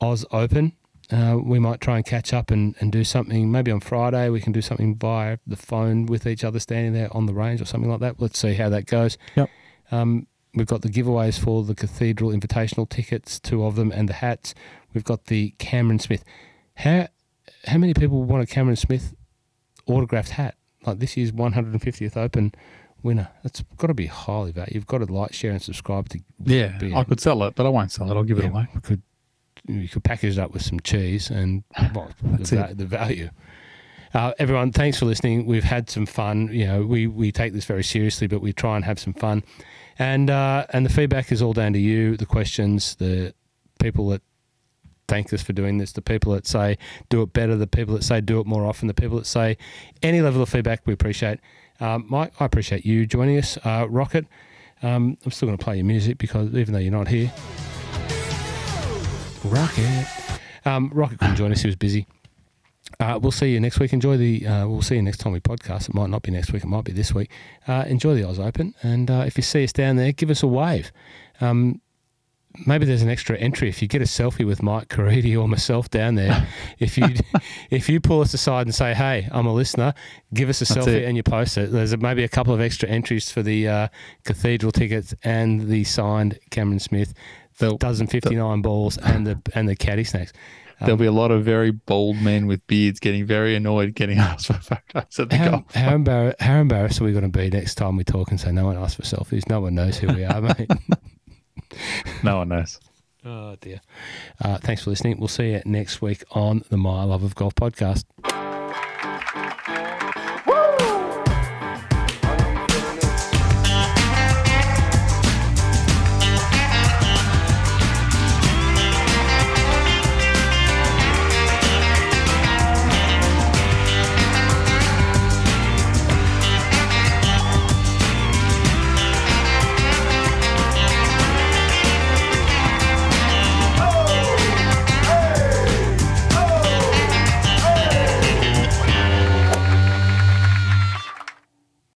Oz Open. Uh, we might try and catch up and, and do something. Maybe on Friday we can do something via the phone with each other, standing there on the range or something like that. Let's see how that goes. Yep. Um, we've got the giveaways for the Cathedral Invitational tickets, two of them, and the hats. We've got the Cameron Smith. How how many people want a Cameron Smith autographed hat? Like this year's 150th Open winner. That's got to be highly valued. You've got to like, share, and subscribe to. Yeah. be I could sell it, but I won't sell it. I'll give it away. we could you could package it up with some cheese and well, the, the value. Uh, everyone, thanks for listening. We've had some fun. You know, we, we take this very seriously, but we try and have some fun. And uh, and the feedback is all down to you. The questions, the people that thank us for doing this, the people that say do it better, the people that say do it more often, the people that say any level of feedback we appreciate. Um, Mike, I appreciate you joining us. Uh, Rocket, um, I'm still going to play your music because even though you're not here, Rocket. Um, Rocket couldn't join us; he was busy. Uh, we'll see you next week. Enjoy the. Uh, we'll see you next time we podcast. It might not be next week. It might be this week. Uh, enjoy the Oz Open, and uh, if you see us down there, give us a wave. Um, maybe there's an extra entry if you get a selfie with Mike Caridi or myself down there. if you if you pull us aside and say, "Hey, I'm a listener," give us a That's selfie it. and you post it. There's maybe a couple of extra entries for the uh, cathedral tickets and the signed Cameron Smith There'll, dozen 59 balls and the and the caddy snacks. there'll be a lot of very bold men with beards getting very annoyed getting asked for photos at the How, golf. how, embar- how embarrassed are we going to be next time we talk and say no one asked for selfies? No one knows who we are, mate. No one knows. oh dear. Uh, thanks for listening. We'll see you next week on the My Love of Golf podcast.